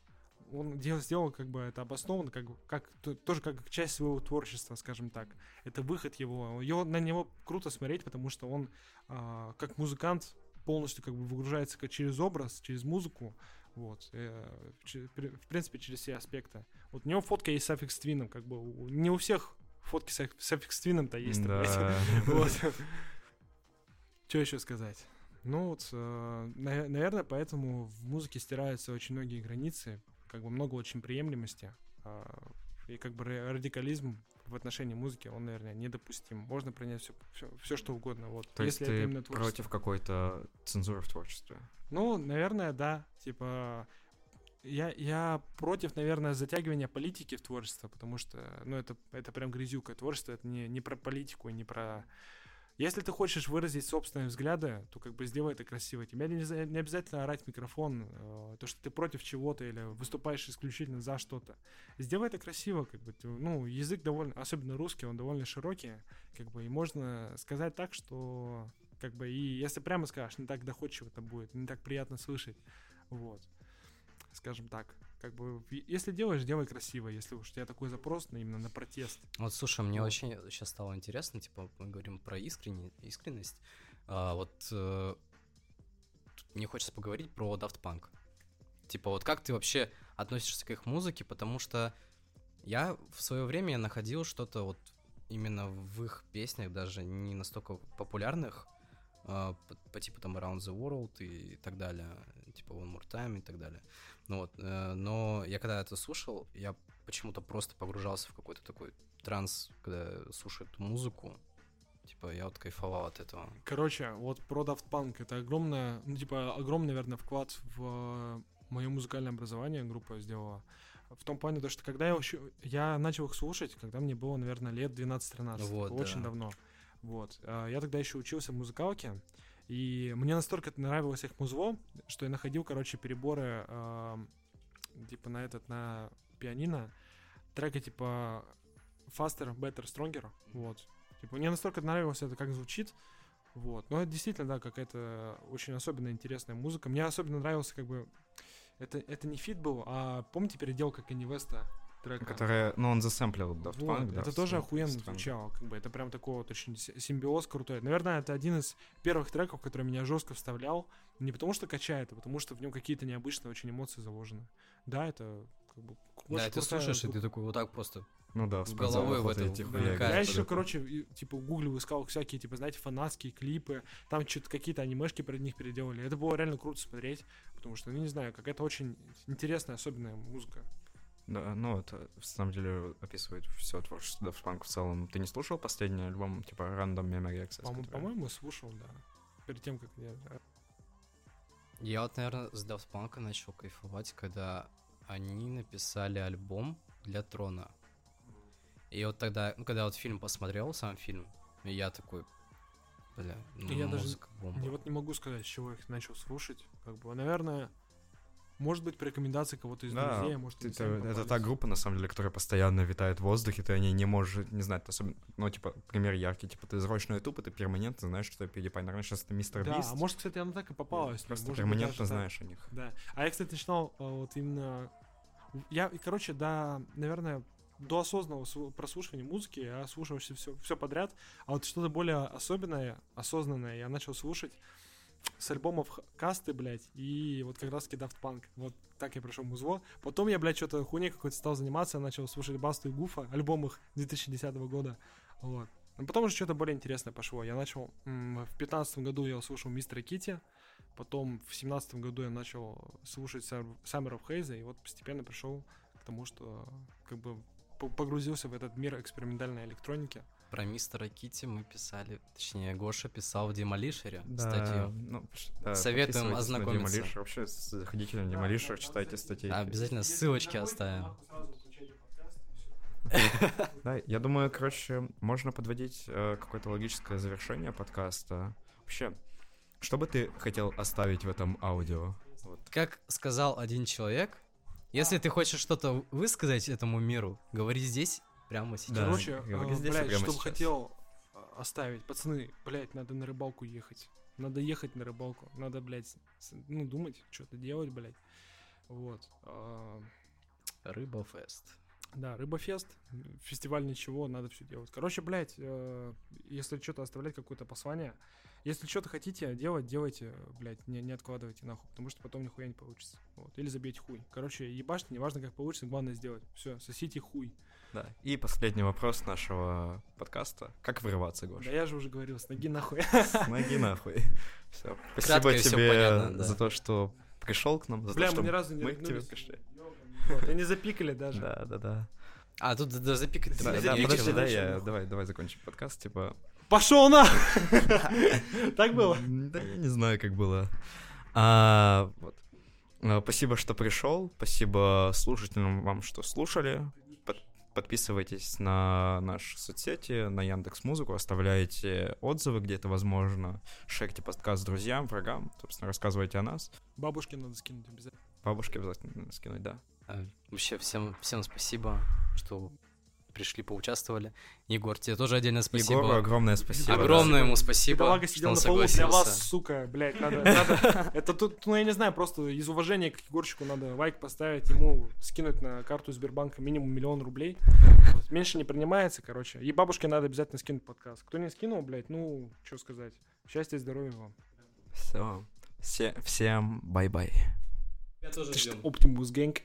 он дел- сделал как бы это обоснованно, как, как т- тоже как часть своего творчества, скажем так. Это выход его. Его на него круто смотреть, потому что он а, как музыкант полностью как бы выгружается как через образ, через музыку, вот, э, в принципе, через все аспекты. Вот у него фотка есть с Aphex Twin ом, как бы, у- не у всех фотки с с Aphex Twin ом-то есть, Да. вот. Что еще сказать? Ну вот, э, на- наверное, поэтому в музыке стираются очень многие границы, как бы много очень приемлемости, а, и как бы ра- радикализм в отношении музыки, он, наверное, недопустим. Можно принять все, все, что угодно, вот. То есть если это ты именно творчество. против какой-то цензуры в творчестве? Ну, наверное, да. Типа, я, я против, наверное, затягивания политики в творчество, потому что, ну, это, это прям грязюка. Творчество — это не, не про политику, не про... Если ты хочешь выразить собственные взгляды, то как бы сделай это красиво. Тебе не, не обязательно орать в микрофон, э, то, что ты против чего-то или выступаешь исключительно за что-то. Сделай это красиво, как бы. ты- Ну, язык довольно, особенно русский, он довольно широкий, как бы, и можно сказать так, что как бы, и если прямо скажешь, не так доходчиво это будет, не так приятно слышать, вот, скажем так. Как бы, если делаешь, делай красиво, если уж у тебя такой запрос на, именно на протест. Вот, слушай, мне Вот. очень сейчас стало интересно, типа, мы говорим про искренне, искренность. А, вот э, мне хочется поговорить про Daft Punk. Типа, вот как ты вообще относишься к их музыке, потому что я в свое время находил что-то вот именно в их песнях, даже не настолько популярных, по, по типу там Around the World и так далее, типа One More Time и так далее. Ну вот, э, но я когда это слушал, я почему-то просто погружался в какой-то такой транс, когда слушаю эту музыку. Типа, я вот кайфовал от этого. Короче, вот про Daft Punk, это огромное, ну, типа, огромный, наверное, вклад в мое музыкальное образование группа сделала. В том плане, то, что когда я, еще, я начал их слушать, когда мне было, наверное, лет 12-13, Вот, очень да. давно. Вот. А, Я тогда еще учился в музыкалке, и мне настолько нравилось их музло, что я находил, короче, переборы типа на этот, на пианино, треки типа Faster, Better, Stronger, вот. Типа, мне настолько нравилось это, как звучит, вот. Но это действительно, да, какая-то очень особенная, интересная музыка. Мне особенно нравился, как бы, это, это не feat был, а помните переделка Канье Уэста трека? Которая, ну, он засэмплил Daft Вот, Punk, да. это тоже охуенно странно. звучало, как бы это прям такой вот очень си- симбиоз крутой. Наверное, это один из первых треков, который меня жестко вставлял. Не потому что качает, а потому что в нем какие-то необычные очень эмоции заложены. Да, это как бы да, ты слушаешь, и ты такой вот так просто. Ну да, С головой в вот это эти вникаешь. хуяки. Я Да, еще, да. короче, типа, гуглил, искал всякие, типа, знаете, фанатские клипы. Там что-то какие-то анимешки перед них переделали. Это было реально круто смотреть, потому что, ну, не знаю, какая-то очень интересная, особенная музыка. Да, ну, это, в самом деле, описывает все творчество Daft Punk в целом. Ты не слушал последний альбом, типа, Random Memory Access? По- который- По-моему, слушал, да. Перед тем, как я... Я вот, наверное, с Daft Punk начал кайфовать, когда они написали альбом для Трона. И вот тогда, ну, когда вот фильм посмотрел, сам фильм, я такой, бля, ну, Я даже музыка бомба. Я вот не могу сказать, с чего я их начал слушать. Как бы, наверное, может быть, по рекомендации кого-то из Да, друзей, а может, это, это та группа, на самом деле, которая постоянно витает в воздухе, ты о ней не можешь не знать, особенно, ну, типа, пример яркий, типа, ты заходишь на YouTube, и ты перманентно знаешь, что PewDiePie, наверное, сейчас это Мистер Да, Бист. а может, кстати, она так и попалась. Просто может перманентно даже так. знаешь о них. Да. А я, кстати, начинал а, вот именно... Я, короче, да, наверное, до осознанного прослушивания музыки я слушал все, все подряд, а вот что-то более особенное, осознанное я начал слушать с альбомов Касты, блядь, и вот как раз-таки Daft Punk. Вот так я пришел в музло. Потом я, блядь, что-то хуйней какой-то стал заниматься, начал слушать Басту и Гуфа, альбом их 2010 года. Вот. А потом уже что-то более интересное пошло. Я начал... В 15 году я слушал Мистера Кити, потом в 17 году я начал слушать Summer of Haze, и вот постепенно пришел к тому, что как бы по- погрузился в этот мир экспериментальной электроники. Про мистера Кити мы писали, точнее, Гоша писал в Демолишере Да, статью. ну, да, Советуем ознакомиться. Demolition. Вообще, заходите на Demolition, читайте статьи. Обязательно ссылочки оставим. Да, я думаю, короче, можно подводить э, какое-то логическое завершение подкаста. Вообще, что бы ты хотел оставить в этом аудио? Вот. Как сказал один человек, если ты хочешь что-то высказать этому миру, говори здесь прямо сейчас. Да. Короче, э, здесь блядь, что бы сейчас. хотел э, оставить. Пацаны, блядь, надо на рыбалку ехать. Надо ехать на рыбалку. Надо, блядь, ну, думать, что-то делать, блядь. Вот. А, Рыба фест. Да, Рыбофест, м, фестиваль ничего, надо все делать. Короче, блядь, э, если что-то оставлять, какое-то послание, если что-то хотите делать, делайте, блядь, не, не откладывайте нахуй, потому что потом нихуя не получится. Вот. Или забейте хуй. Короче, ебашьте, неважно, как получится, главное сделать. Все, сосите хуй. Да. И последний вопрос нашего подкаста. Как вырываться, Да Гоша? я же уже говорил, с ноги нахуй. С ноги нахуй. Все. Спасибо Кратко тебе понятно, да. за то, что пришел к нам, за Бля, то, что мы ни разу не мы к тебе пришли. Вот, и не запикали даже. Да, да, да. А, тут да, запикать Да, да, я подожди, да, я, давай, давай закончим подкаст, типа... Пошел на! Так было? Да я не знаю, как было. А, вот. А, Спасибо, что пришел. Спасибо слушателям вам, что слушали. Под- Подписывайтесь на наши соцсети, на Яндекс Музыку, оставляйте отзывы, где это возможно. Шерьте подкаст друзьям, врагам, собственно, рассказывайте о нас. Бабушке надо скинуть обязательно. Бабушке обязательно надо скинуть, да. А, Вообще всем, всем спасибо, что пришли, поучаствовали. Егор, тебе тоже отдельно спасибо. Егору огромное спасибо. да. Огромное ему спасибо, Бедолага что сидел он на полу для согласился. вас, сука, блядь, надо, надо, это тут, ну я не знаю, просто из уважения к Егорчику надо лайк поставить, ему скинуть на карту Сбербанка минимум миллион рублей, Вот, меньше не принимается, короче, и бабушке надо обязательно скинуть подкаст, кто не скинул, блядь, ну, что сказать, счастья и здоровья вам. Все. Все, всем bye-bye. Я тоже ждем. Optimus Gang.